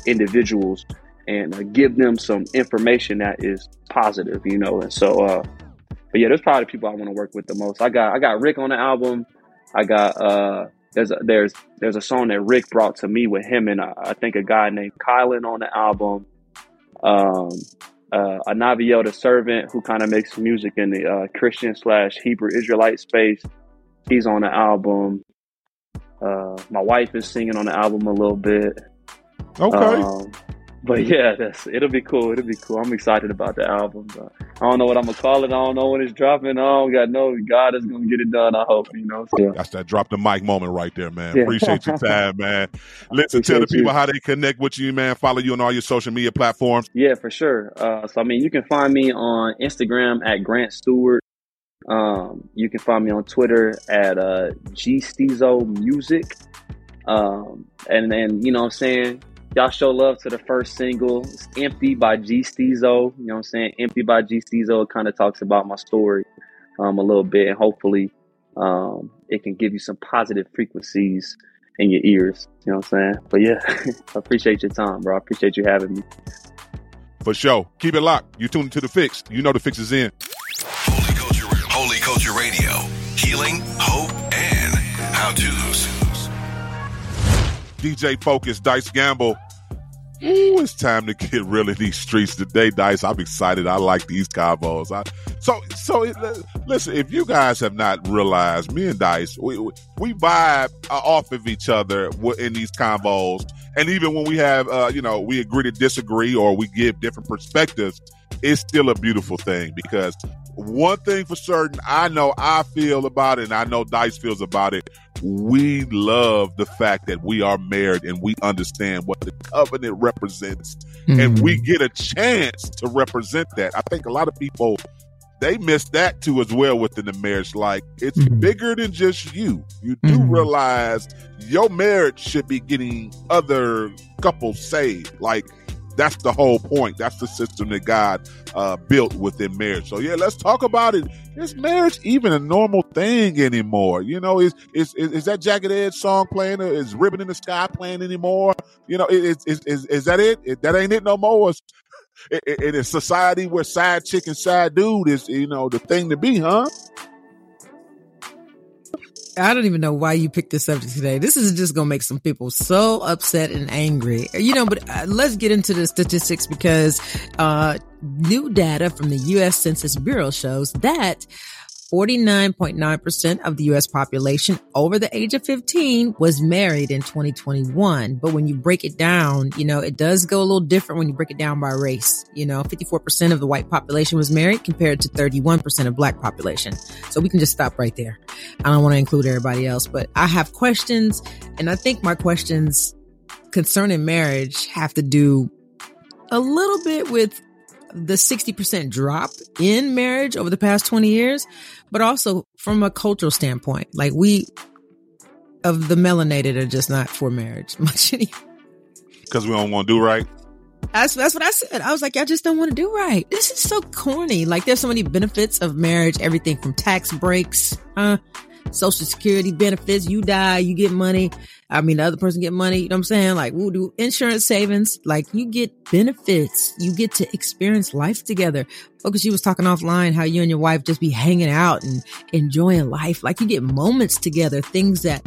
individuals and uh, give them some information that is positive. You know, and so, uh, but yeah, there's probably people I want to work with the most. I got I got Rick on the album. I got uh there's a, there's there's a song that Rick brought to me with him and uh, I think a guy named Kylan on the album. Um, uh, Anaviel the servant who kind of makes music in the uh, Christian slash Hebrew Israelite space. He's on the album. Uh, my wife is singing on the album a little bit. Okay. Um, but yeah, that's it'll be cool. It'll be cool. I'm excited about the album. But I don't know what I'm gonna call it. I don't know when it's dropping. I don't got no God is gonna get it done. I hope you know. So. That's that drop the mic moment right there, man. Yeah. Appreciate your time, man. Listen, tell the people you. how they connect with you, man. Follow you on all your social media platforms. Yeah, for sure. Uh, so I mean, you can find me on Instagram at Grant Stuard. Um, you can find me on Twitter at uh, G Steezo Music. Um, and then you know what I'm saying y'all show love to the first single. It's Empty by G Steezo. You know what I'm saying? Empty by G Steezo. It kind of talks about my story um, a little bit, and hopefully um, it can give you some positive frequencies in your ears. You know what I'm saying? But yeah, I appreciate your time, bro. I appreciate you having me. For sure. Keep it locked. You tuned to the fix. You know the fix is in. Holy Culture, Holy Culture Radio. Healing, hope, and how to's. DJ Focus, Dice Gamble Ooh, it's time to get real in these streets today, Dice. I'm excited. I like these combos. I, so, so listen. If you guys have not realized, me and Dice, we we vibe off of each other in these combos, and even when we have, uh, you know, we agree to disagree or we give different perspectives, it's still a beautiful thing because one thing for certain, I know I feel about it, and I know Dice feels about it. We love the fact that we are married and we understand what the covenant represents, mm-hmm. and we get a chance to represent that. I think a lot of people they miss that too as well within the marriage. Like it's mm-hmm. bigger than just you. You do mm-hmm. realize your marriage should be getting other couples saved. Like that's the whole point. That's the system that God uh, built within marriage. So yeah, let's talk about it. Is marriage even a normal thing anymore? You know, is is is, is that Jagged Edge song playing? Or is Ribbon in the Sky playing anymore? You know, is is is, is that it? That ain't it no more. It's, in a society where side chick and side dude is, you know, the thing to be, huh? I don't even know why you picked this subject today. This is just going to make some people so upset and angry. You know, but uh, let's get into the statistics because uh, new data from the U.S. Census Bureau shows that 49.9% of the US population over the age of 15 was married in 2021. But when you break it down, you know, it does go a little different when you break it down by race. You know, 54% of the white population was married compared to 31% of black population. So we can just stop right there. I don't want to include everybody else, but I have questions and I think my questions concerning marriage have to do a little bit with the 60% drop in marriage over the past 20 years, but also from a cultural standpoint. Like we, of the melanated are just not for marriage much anymore. Because we don't want to do right. That's, that's what I said. I was like, I just don't want to do right. This is so corny. Like there's so many benefits of marriage, everything from tax breaks, huh? Social security benefits. You die, you get money. I mean, the other person get money. You know what I'm saying? Like we'll do insurance savings. Like you get benefits. You get to experience life together. Focus, you was talking offline how you and your wife just be hanging out and enjoying life. Like you get moments together, things that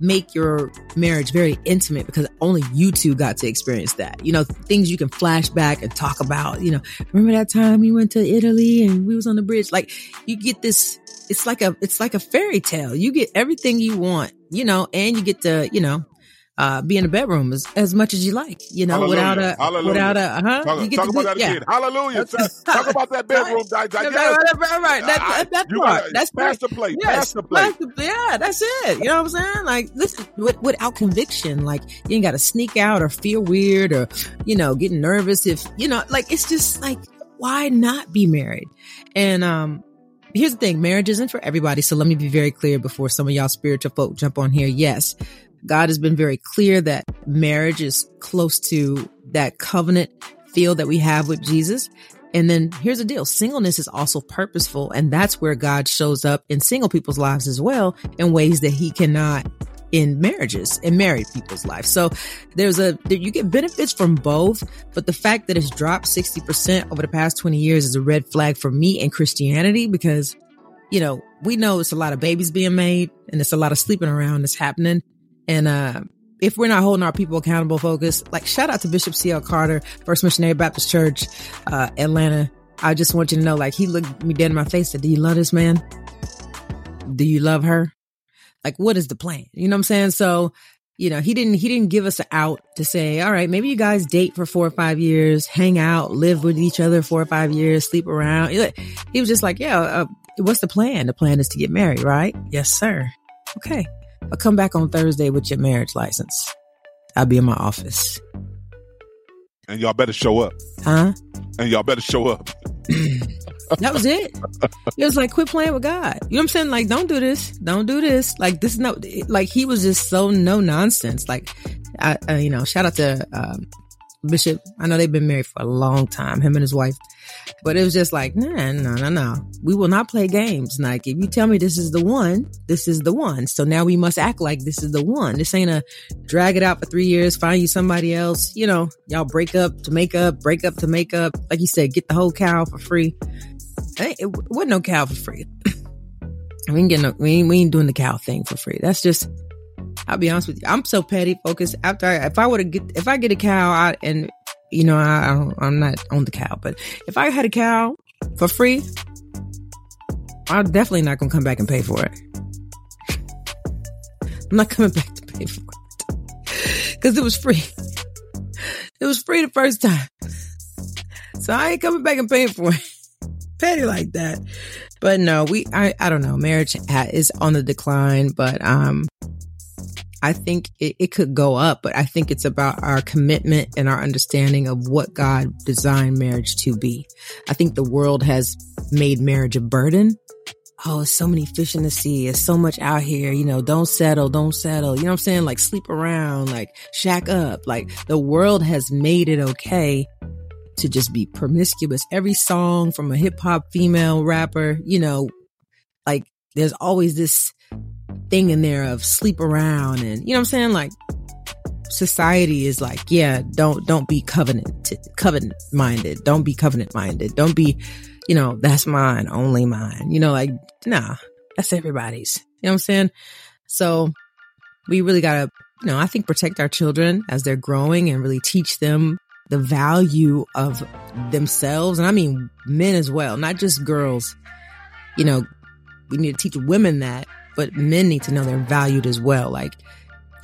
make your marriage very intimate because only you two got to experience that. You know, things you can flash back and talk about, you know, remember that time we went to Italy and we was on the bridge? Like you get this it's like a it's like a fairy tale. You get everything you want, you know, and you get to, you know, uh, be in the bedroom as, as much as you like, you know, Hallelujah. without a, Hallelujah. without a, huh? Talk, you get talk to about do- that yeah. again. Hallelujah. Talk about that bedroom. Di- di- Right, right, right, right. That, that, that part. gotta- That's the plate. Yes, Pass the plate. yeah, that's it. You know what I'm saying? Like, listen, with, without conviction, like, you ain't got to sneak out or feel weird or, you know, get nervous if, you know, like, it's just like, why not be married? And, um, here's the thing marriage isn't for everybody. So let me be very clear before some of y'all spiritual folk jump on here. Yes, God has been very clear that marriage is close to that covenant feel that we have with Jesus. And then here's the deal. Singleness is also purposeful. And that's where God shows up in single people's lives as well in ways that he cannot in marriages in married people's lives. So there's a, you get benefits from both, but the fact that it's dropped 60% over the past 20 years is a red flag for me and Christianity because, you know, we know it's a lot of babies being made and it's a lot of sleeping around that's happening. And, uh, if we're not holding our people accountable, focus, like shout out to Bishop C.L. Carter, First Missionary Baptist Church, uh, Atlanta. I just want you to know, like, he looked me dead in my face and said, do you love this man? Do you love her? Like, what is the plan? You know what I'm saying? So, you know, he didn't, he didn't give us an out to say, all right, maybe you guys date for four or five years, hang out, live with each other four or five years, sleep around. He was just like, yeah, uh, what's the plan? The plan is to get married, right? Yes, sir. Okay. I'll come back on Thursday with your marriage license. I'll be in my office. And y'all better show up. Huh? And y'all better show up. That was it. It was like, quit playing with God. You know what I'm saying? Like, don't do this. Don't do this. Like, this is no, like, he was just so no nonsense. Like, I, uh, you know, shout out to, um, Bishop. I know they've been married for a long time, him and his wife. But it was just like, nah, no, no, no. We will not play games. Like, if you tell me this is the one, this is the one. So now we must act like this is the one. This ain't a drag it out for three years, find you somebody else. You know, y'all break up to make up, break up to make up. Like you said, get the whole cow for free. Hey, it wasn't no cow for free. we ain't getting no, we ain't, we ain't doing the cow thing for free. That's just, I'll be honest with you. I'm so petty focused. After I, if I were to get, if I get a cow I, and you know, I, I don't, I'm not on the cow, but if I had a cow for free, I'm definitely not to come back and pay for it. I'm not coming back to pay for it because it was free. It was free the first time. So I ain't coming back and paying for it. Petty like that. But no, we, I, I don't know. Marriage is on the decline, but, um, I think it, it could go up, but I think it's about our commitment and our understanding of what God designed marriage to be. I think the world has made marriage a burden. Oh, it's so many fish in the sea. It's so much out here. You know, don't settle, don't settle. You know what I'm saying? Like sleep around, like shack up. Like the world has made it okay to just be promiscuous. Every song from a hip hop female rapper, you know, like there's always this thing in there of sleep around and you know what I'm saying? Like society is like, yeah, don't don't be covenant covenant minded. Don't be covenant minded. Don't be, you know, that's mine, only mine. You know, like, nah, that's everybody's. You know what I'm saying? So we really gotta, you know, I think protect our children as they're growing and really teach them the value of themselves. And I mean men as well, not just girls. You know, we need to teach women that, but men need to know they're valued as well. Like,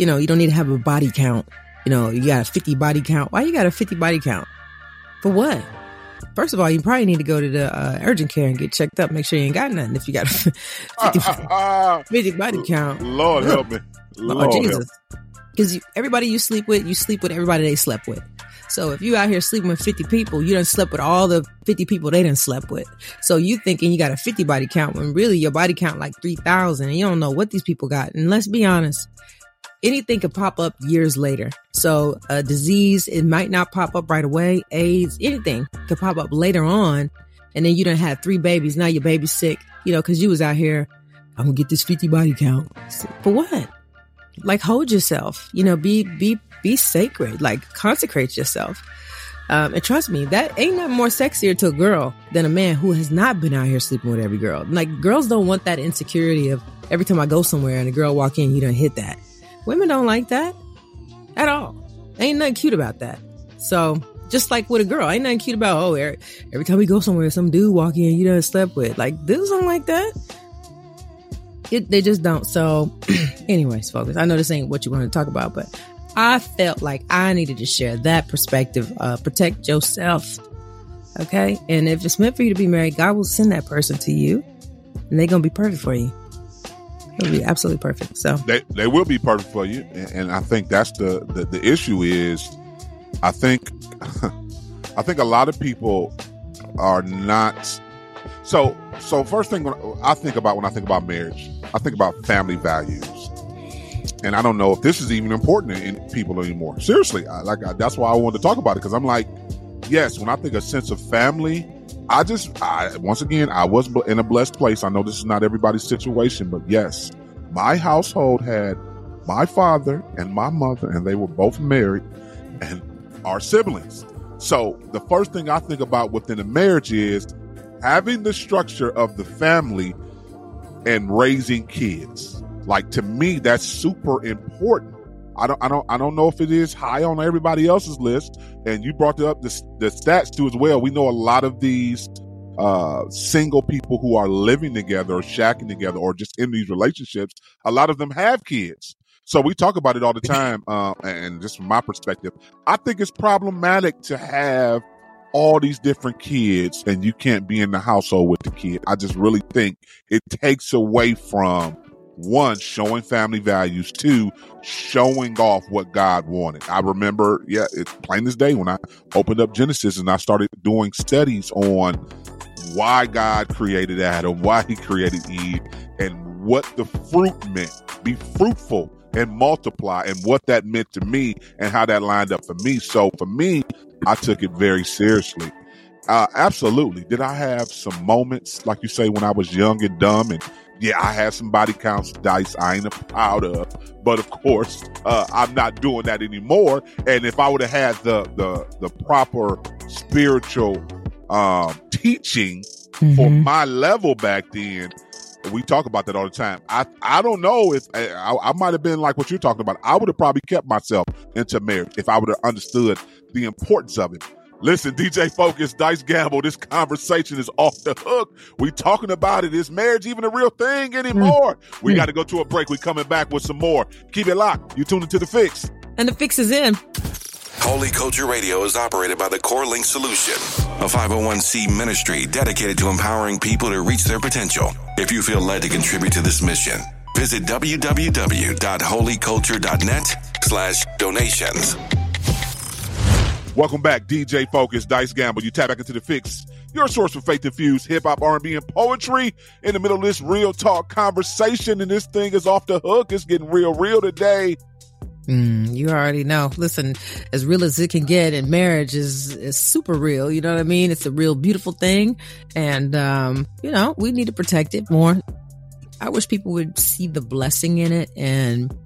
you know, you don't need to have a body count. You know, you got a 50 body count. Why you got a 50 body count? For what? First of all, you probably need to go to the uh, urgent care and get checked up. Make sure you ain't got nothing if you got a 50, uh, uh, uh, 50 body count. Lord help me. Lord, oh, Lord. Jesus. Because everybody you sleep with, you sleep with everybody they slept with. So if you out here sleeping with 50 people, you done slept with all the 50 people they done slept with. So you thinking you got a 50 body count when really your body count like 3,000 and you don't know what these people got. And let's be honest, anything could pop up years later. So a disease, it might not pop up right away. AIDS, anything could pop up later on. And then you done had three babies. Now your baby's sick, you know, cause you was out here. I'm gonna get this 50 body count. For what? Like hold yourself, you know, be, be, be sacred, like consecrate yourself. Um, and trust me, that ain't nothing more sexier to a girl than a man who has not been out here sleeping with every girl. Like girls don't want that insecurity of every time I go somewhere and a girl walk in, you don't hit that. Women don't like that at all. Ain't nothing cute about that. So just like with a girl, ain't nothing cute about, oh, every, every time we go somewhere, some dude walk in, you done slept with. Like dudes don't like that. It, they just don't. So anyways, folks, I know this ain't what you want to talk about, but I felt like I needed to share that perspective. Uh, protect yourself. Okay. And if it's meant for you to be married, God will send that person to you and they're going to be perfect for you. It'll be absolutely perfect. So they, they will be perfect for you. And, and I think that's the, the, the issue is I think, I think a lot of people are not. So, so first thing I think about when I think about marriage, I think about family values and I don't know if this is even important in, people anymore. Seriously, I, like I, that's why I wanted to talk about it because I'm like, yes, when I think a sense of family, I just I, once again I was in a blessed place. I know this is not everybody's situation, but yes, my household had my father and my mother, and they were both married, and our siblings. So the first thing I think about within a marriage is having the structure of the family and raising kids. Like to me, that's super important. I don't, I don't, I don't know if it is high on everybody else's list. And you brought up the, the stats too as well. We know a lot of these uh, single people who are living together or shacking together or just in these relationships. A lot of them have kids. So we talk about it all the time. Uh, and just from my perspective, I think it's problematic to have all these different kids and you can't be in the household with the kid. I just really think it takes away from one, showing family values, two, showing off what God wanted. I remember, yeah, it's plain as day when I opened up Genesis and I started doing studies on why God created Adam, why he created Eve, and what the fruit meant. Be fruitful and multiply, and what that meant to me, and how that lined up for me. So for me, I took it very seriously. Uh, absolutely. Did I have some moments, like you say, when I was young and dumb and yeah, I have some body counts dice I ain't proud of, but of course, uh, I'm not doing that anymore. And if I would have had the the the proper spiritual um, teaching mm-hmm. for my level back then, we talk about that all the time. I I don't know if I, I might have been like what you're talking about. I would have probably kept myself into marriage if I would have understood the importance of it. Listen, DJ Focus, Dice Gamble, this conversation is off the hook. We talking about it. Is marriage even a real thing anymore? Mm. We mm. got to go to a break. We coming back with some more. Keep it locked. You tuned into The Fix. And The Fix is in. Holy Culture Radio is operated by the Core Link Solution, a 501c ministry dedicated to empowering people to reach their potential. If you feel led to contribute to this mission, visit www.holyculture.net slash donations. Welcome back, DJ Focus, Dice Gamble. You tap back into the fix, your source for faith-infused hip hop, R&B, and poetry. In the middle of this real talk conversation, and this thing is off the hook. It's getting real, real today. Mm, you already know. Listen, as real as it can get in marriage is is super real. You know what I mean? It's a real beautiful thing, and um, you know we need to protect it more. I wish people would see the blessing in it and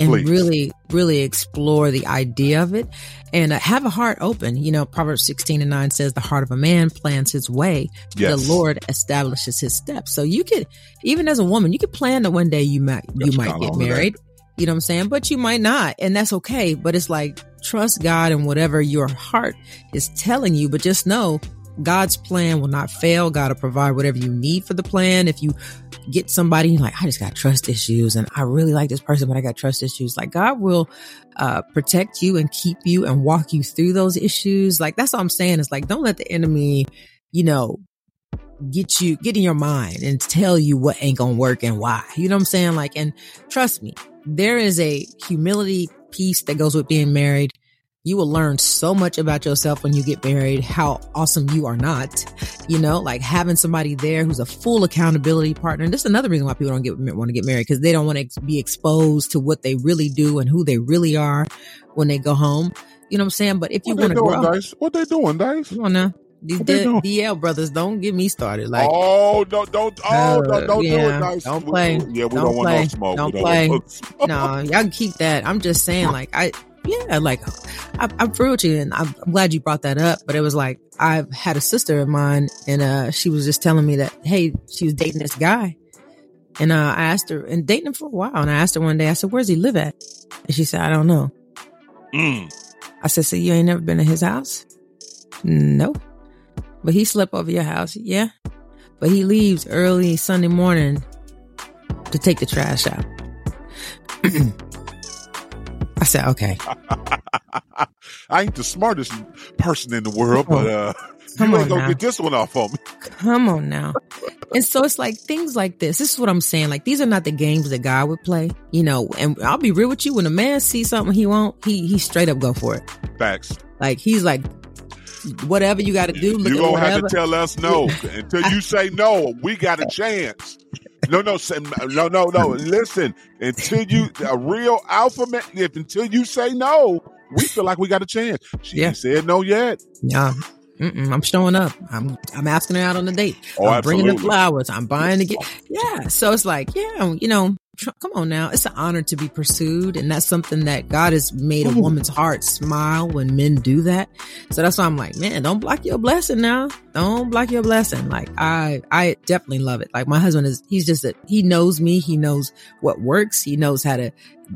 and Please. really, really explore the idea of it and uh, have a heart open. You know, Proverbs 16 and 9 says, The heart of a man plans his way, yes. the Lord establishes his steps. So you could, even as a woman, you could plan that one day you might, you might get married. You know what I'm saying? But you might not, and that's okay. But it's like, trust God and whatever your heart is telling you, but just know God's plan will not fail. God will provide whatever you need for the plan. If you get somebody like, I just got trust issues and I really like this person, but I got trust issues, like God will uh, protect you and keep you and walk you through those issues. Like that's all I'm saying is like, don't let the enemy, you know, get you, get in your mind and tell you what ain't gonna work and why. You know what I'm saying? Like, and trust me, there is a humility piece that goes with being married you will learn so much about yourself when you get married, how awesome you are not. You know, like having somebody there who's a full accountability partner. And this is another reason why people don't get want to get married because they don't want to be exposed to what they really do and who they really are when they go home. You know what I'm saying? But if you want to grow, Dice? what they doing, Dice? On now. These DL brothers, don't get me started. Like, oh, don't, don't, oh, uh, don't, don't yeah, do it. Nice. Don't play. We, yeah, we don't, don't play. want no smoke. Don't we play. Don't no, y'all keep that. I'm just saying, like, I, yeah, like I, I'm through with you, and I'm, I'm, glad you brought that up. But it was like I've had a sister of mine, and uh, she was just telling me that hey, she was dating this guy, and uh, I asked her and dating him for a while, and I asked her one day, I said, "Where's he live at?" And she said, "I don't know." Mm. I said, "So you ain't never been to his house?" No, but he slept over your house, yeah. But he leaves early Sunday morning to take the trash out. I said, okay. I ain't the smartest person in the world, but uh, Come you on ain't gonna now. get this one off on me. Come on now. and so it's like things like this. This is what I'm saying. Like these are not the games that God would play, you know. And I'll be real with you. When a man sees something he won't, he he straight up go for it. Facts. Like he's like, whatever you got to do. You don't have to tell us no until you say no. We got a chance. No, no, no, no, no. Listen, until you a real alpha man. If until you say no, we feel like we got a chance. She Yeah. ain't said no yet. Yeah. Mm-mm, I'm showing up. I'm I'm asking her out on a date. Oh, I'm bringing the flowers. I'm buying the gift. Oh. Yeah. So it's like, yeah, you know, come on now. It's an honor to be pursued, and that's something that God has made a woman's heart smile when men do that. So that's why I'm like, man, don't block your blessing now. Don't block your blessing. Like I I definitely love it. Like my husband is he's just a he knows me. He knows what works. He knows how to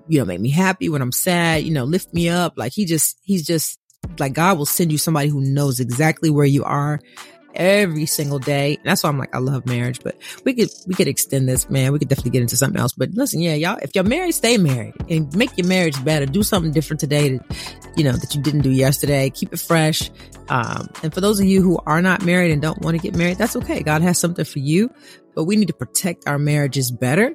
you know make me happy when I'm sad. You know, lift me up. Like he just he's just like God will send you somebody who knows exactly where you are every single day. That's why I'm like, I love marriage, but we could, we could extend this, man. We could definitely get into something else. But listen, yeah, y'all, if you're married, stay married and make your marriage better. Do something different today that, you know, that you didn't do yesterday. Keep it fresh. Um, and for those of you who are not married and don't want to get married, that's okay. God has something for you, but we need to protect our marriages better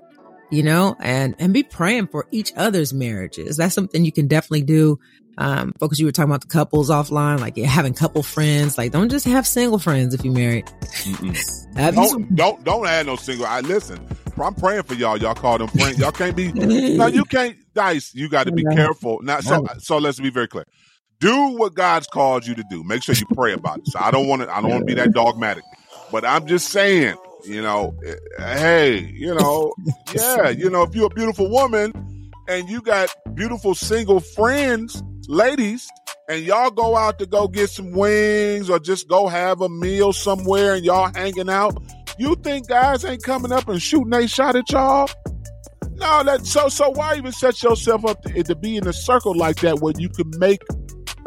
you know, and, and be praying for each other's marriages. That's something you can definitely do. Um, focus, you were talking about the couples offline, like yeah, having couple friends. Like, don't just have single friends if you're married. Have you some- Don't don't don't add no single. I listen. I'm praying for y'all. Y'all call them friends. Y'all can't be. no, you can't. Dice. You got to be careful. Now, so so let's be very clear. Do what God's called you to do. Make sure you pray about it. So I don't want to. I don't want to be that dogmatic. But I'm just saying. You know, eh, hey, you know, yeah, you know, if you're a beautiful woman and you got beautiful single friends, ladies, and y'all go out to go get some wings or just go have a meal somewhere and y'all hanging out, you think guys ain't coming up and shooting a shot at y'all? No, that so so why even set yourself up to, to be in a circle like that where you can make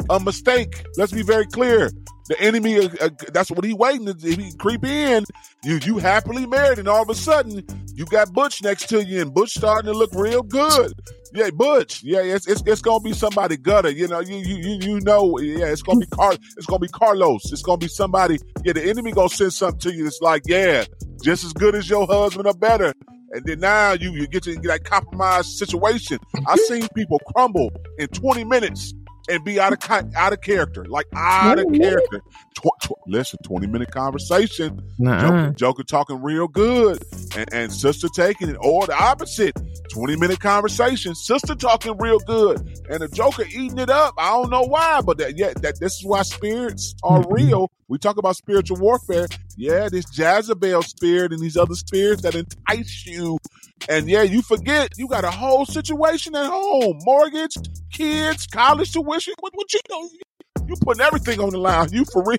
a mistake? Let's be very clear. The enemy, uh, uh, that's what he waiting to he creep in. You you happily married, and all of a sudden you got Butch next to you, and Butch starting to look real good. Yeah, Butch. Yeah, it's it's, it's gonna be somebody gutter. You know, you you you you know. Yeah, it's gonna be Car. It's gonna be Carlos. It's gonna be somebody. Yeah, the enemy gonna send something to you. It's like, yeah, just as good as your husband or better. And then now you you get to that compromised situation. I've seen people crumble in 20 minutes and be out of out of character, like out of character. Tw- tw- listen, 20 minute conversation. Joker, Joker talking real good, and, and sister taking it, or the opposite. 20 minute conversation, sister talking real good, and the Joker eating it up. I don't know why, but that, yeah, that this is why spirits are Mhm. real. We talk about spiritual warfare. Yeah, this Jezebel spirit and these other spirits that entice you. And yeah, you forget you got a whole situation at home mortgage, kids, college tuition. What, what you know? You putting everything on the line. You for real?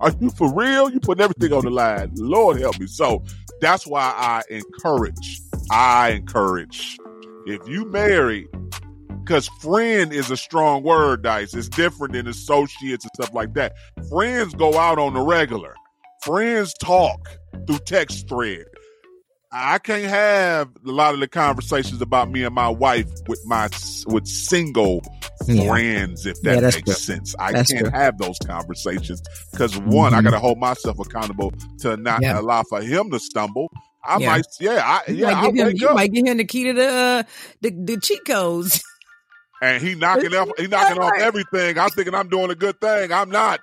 Are you for real? You putting everything on the line. Lord help me. So that's why I encourage. I encourage. If you married, because friend is a strong word, Dice. It's different than associates and stuff like that. Friends go out on the regular. Friends talk through text thread. I can't have a lot of the conversations about me and my wife with my with single Yeah. friends, if that that's makes true. sense. I That's can't true. have those conversations because one, I Mhm. got to hold myself accountable to not Yeah. allow for him to stumble. I Yeah. might, yeah, I, You yeah, might I him, you might give him the key to the uh, the, the cheat codes. and he knocking off, he knocking off everything. I'm thinking I'm doing a good thing. I'm not.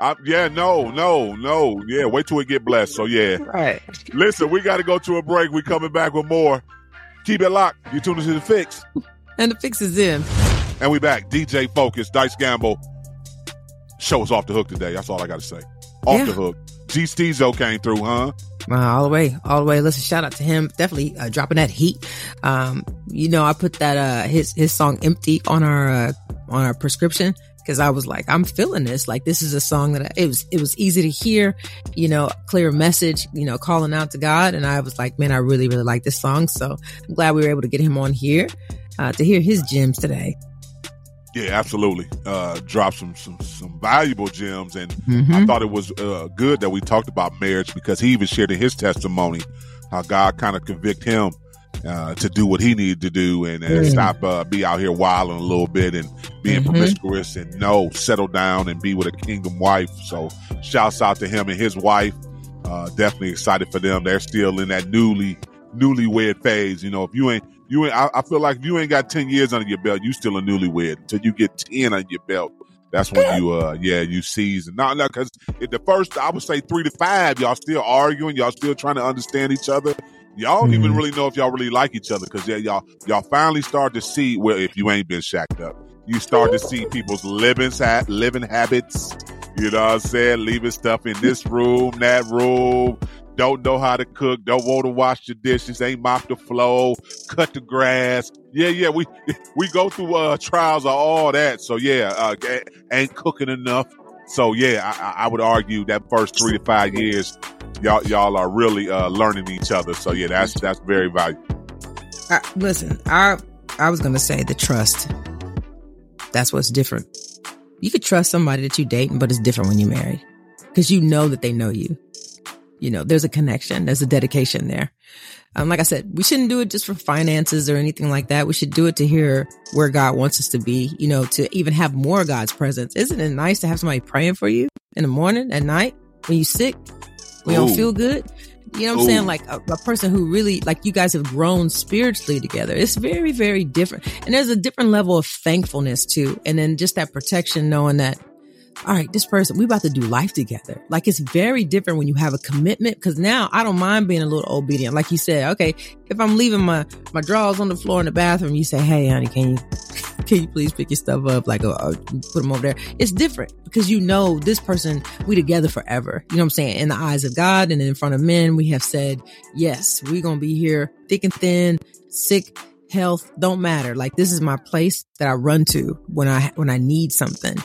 I'm, yeah, no, no, no. Yeah, wait till we get blessed. So yeah, Right. listen, we got to go to a break. We coming back with more. Keep it locked. You tuned into the fix. And the fix is in. And we back. DJ Focus, Dice Gamble. Show us off the hook today. That's all I got to say. Off Yeah. the hook. G Steezo came through, huh? Uh, all the way, all the way. Listen, shout out to him. Definitely uh, dropping that heat. Um, you know, I put that uh his his song "Empty" on our uh, on our prescription because I was like, I'm feeling this. Like this is a song that I, it was it was easy to hear. You know, clear message. You know, calling out to God, and I was like, man, I really really like this song. So I'm glad we were able to get him on here uh, to hear his gems today. Yeah, absolutely. Uh, dropped some some some valuable gems, and I Mhm. thought it was uh, good that we talked about marriage because he even shared in his testimony how God kind of convict him uh, to do what he needed to do and, and Mm. stop uh, be out here wilding a little bit and being Mhm. promiscuous and no settle down and be with a kingdom wife. So shouts out to him and his wife. Uh, definitely excited for them. They're still in that newly newlywed phase. You know, if you ain't you ain't, I, I feel like if you ain't got ten years under your belt, you still a newlywed until you get ten under your belt. That's when you, uh, yeah, you season. No, no, because the first, I would say three to five, y'all still arguing, y'all still trying to understand each other. Y'all don't even Mhm. really know if y'all really like each other because yeah, y'all y'all finally start to see well if you ain't been shacked up, you start to see people's living ha- living habits. You know what I'm saying? Leaving stuff in this room, that room. Don't know how to cook. Don't want to wash the dishes. Ain't mop the floor. Cut the grass. Yeah, yeah. We we go through uh, trials of all that. So yeah, uh, ain't cooking enough. So yeah, I- I would argue that first three to five years, y'all y'all are really uh, learning each other. So yeah, that's that's very valuable. Listen, I I was gonna say the trust. That's what's different. You could trust somebody that you dating, but it's different when you're married because you know that they know you. You know, there's a connection, there's a dedication there. Um, like I said, we shouldn't do it just for finances or anything like that. We should do it to hear where God wants us to be. You know, to even have more God's presence. Isn't it nice to have somebody praying for you in the morning, at night, when you sick, you Ooh. don't feel good? You know what I'm Ooh. saying? Like a, a person who really, like you guys have grown spiritually together. It's very, very different. And there's a different level of thankfulness too. And then just that protection, knowing that, all right, this person, we about to do life together. Like it's very different when you have a commitment. Cause now I don't mind being a little obedient. Like you said, okay, if I'm leaving my, my drawers on the floor in the bathroom, you say, Hey, honey, can you, can you please pick your stuff up? Like, uh, uh, put them over there. It's different because you know this person, we together forever. You know what I'm saying? In the eyes of God and in front of men, we have said, yes, we're going to be here thick and thin, sick, health, don't matter. Like this is my place that I run to when I, when I need something.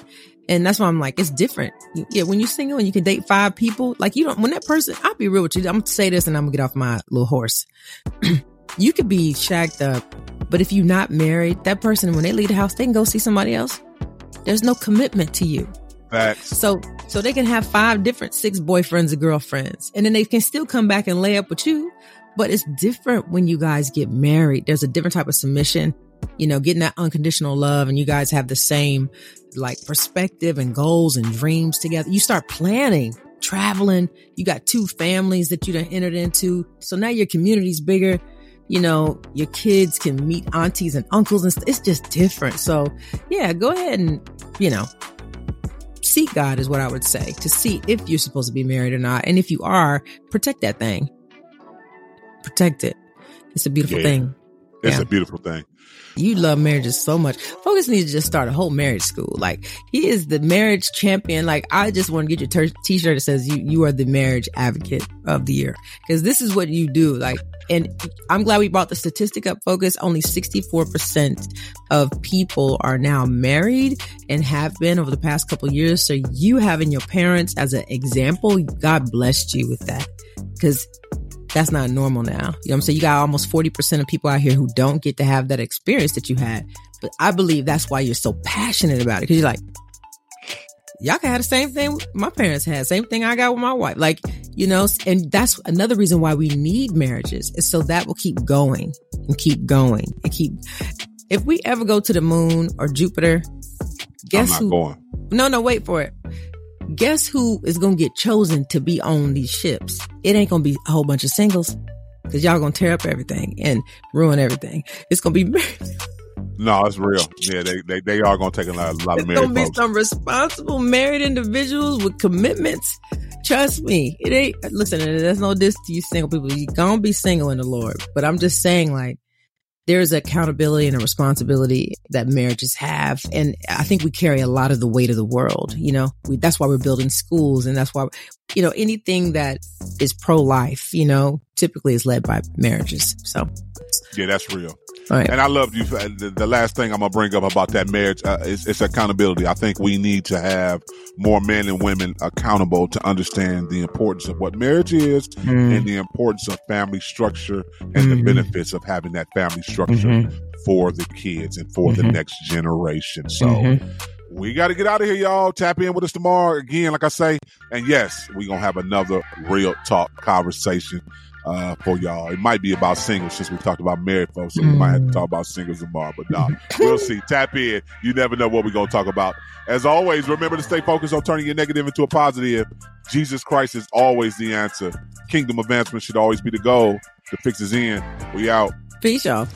And that's why I'm like, it's different. Yeah, when you're single and you can date five people, like you don't, when that person, I'll be real with you. I'm gonna say this and I'm gonna get off my little horse. you could be shacked up, but if you're not married, that person, when they leave the house, they can go see somebody else. There's no commitment to you. Facts. So, so they can have five different six boyfriends and girlfriends, and then they can still come back and lay up with you. But it's different when you guys get married. There's a different type of submission, you know, getting that unconditional love, and you guys have the same like perspective and goals and dreams together. You start planning, traveling. You got two families that you done entered into. So now your community's bigger. You know, your kids can meet aunties and uncles and st- it's just different. So yeah, go ahead and, you know, seek God is what I would say to see if you're supposed to be married or not. And if you are, protect that thing. Protect it. It's a beautiful Yeah. thing. It's Yeah. a beautiful thing. You love marriages so much. Focus needs to just start a whole marriage school. Like he is the marriage champion. Like I just want to get your t-shirt that says you you are the marriage advocate of the year because this is what you do. Like, and I'm glad we brought the statistic up. Focus only 64 percent of people are now married and have been over the past couple years. So you having your parents as an example, God blessed you with that because that's not normal now. You know what I'm saying? You got almost 40% of people out here who don't get to have that experience that you had. But I believe that's why you're so passionate about it. Cause you're like, y'all can have the same thing my parents had, same thing I got with my wife. Like, you know, and that's another reason why we need marriages is so that will keep going and keep going and keep. If we ever go to the moon or Jupiter, guess who? going. No, no, wait for it. Guess who is going to get chosen to be on these ships? It ain't going to be a whole bunch of singles because y'all going to tear up everything and ruin everything. It's going to be, No, it's real. Yeah, they they, they are gonna take a lot, a lot of going to be folks. some responsible married individuals with commitments. Trust me. It ain't, listen, there's no diss to you single people. you going to be single in the Lord. But I'm just saying like, there's accountability and a responsibility that marriages have. And I think we carry a lot of the weight of the world. You know, we, that's why we're building schools. And that's why, you know, anything that is pro life, you know, typically is led by marriages. So, Yeah, that's real. all right. And I love you. The, the last thing I'm gonna bring up about that marriage uh, is, is accountability. I think we need to have more men and women accountable to understand the importance of what marriage is Mm. and the importance of family structure and the Mhm. benefits of having that family structure Mhm. for the kids and for the Mhm. next generation. So Mhm. we got to get out of here, y'all. Tap in with us tomorrow again, like I say. And yes, we're gonna have another real talk conversation. Uh, for y'all. It might be about singles since we talked about married folks, so we might have to talk about singles tomorrow. But nah, we'll see. Tap in. You never know what we're gonna talk about. As always, remember to stay focused on turning your negative into a positive. Jesus Christ is always the answer. Kingdom advancement should always be the goal. The fix is in. We out. Peace, y'all.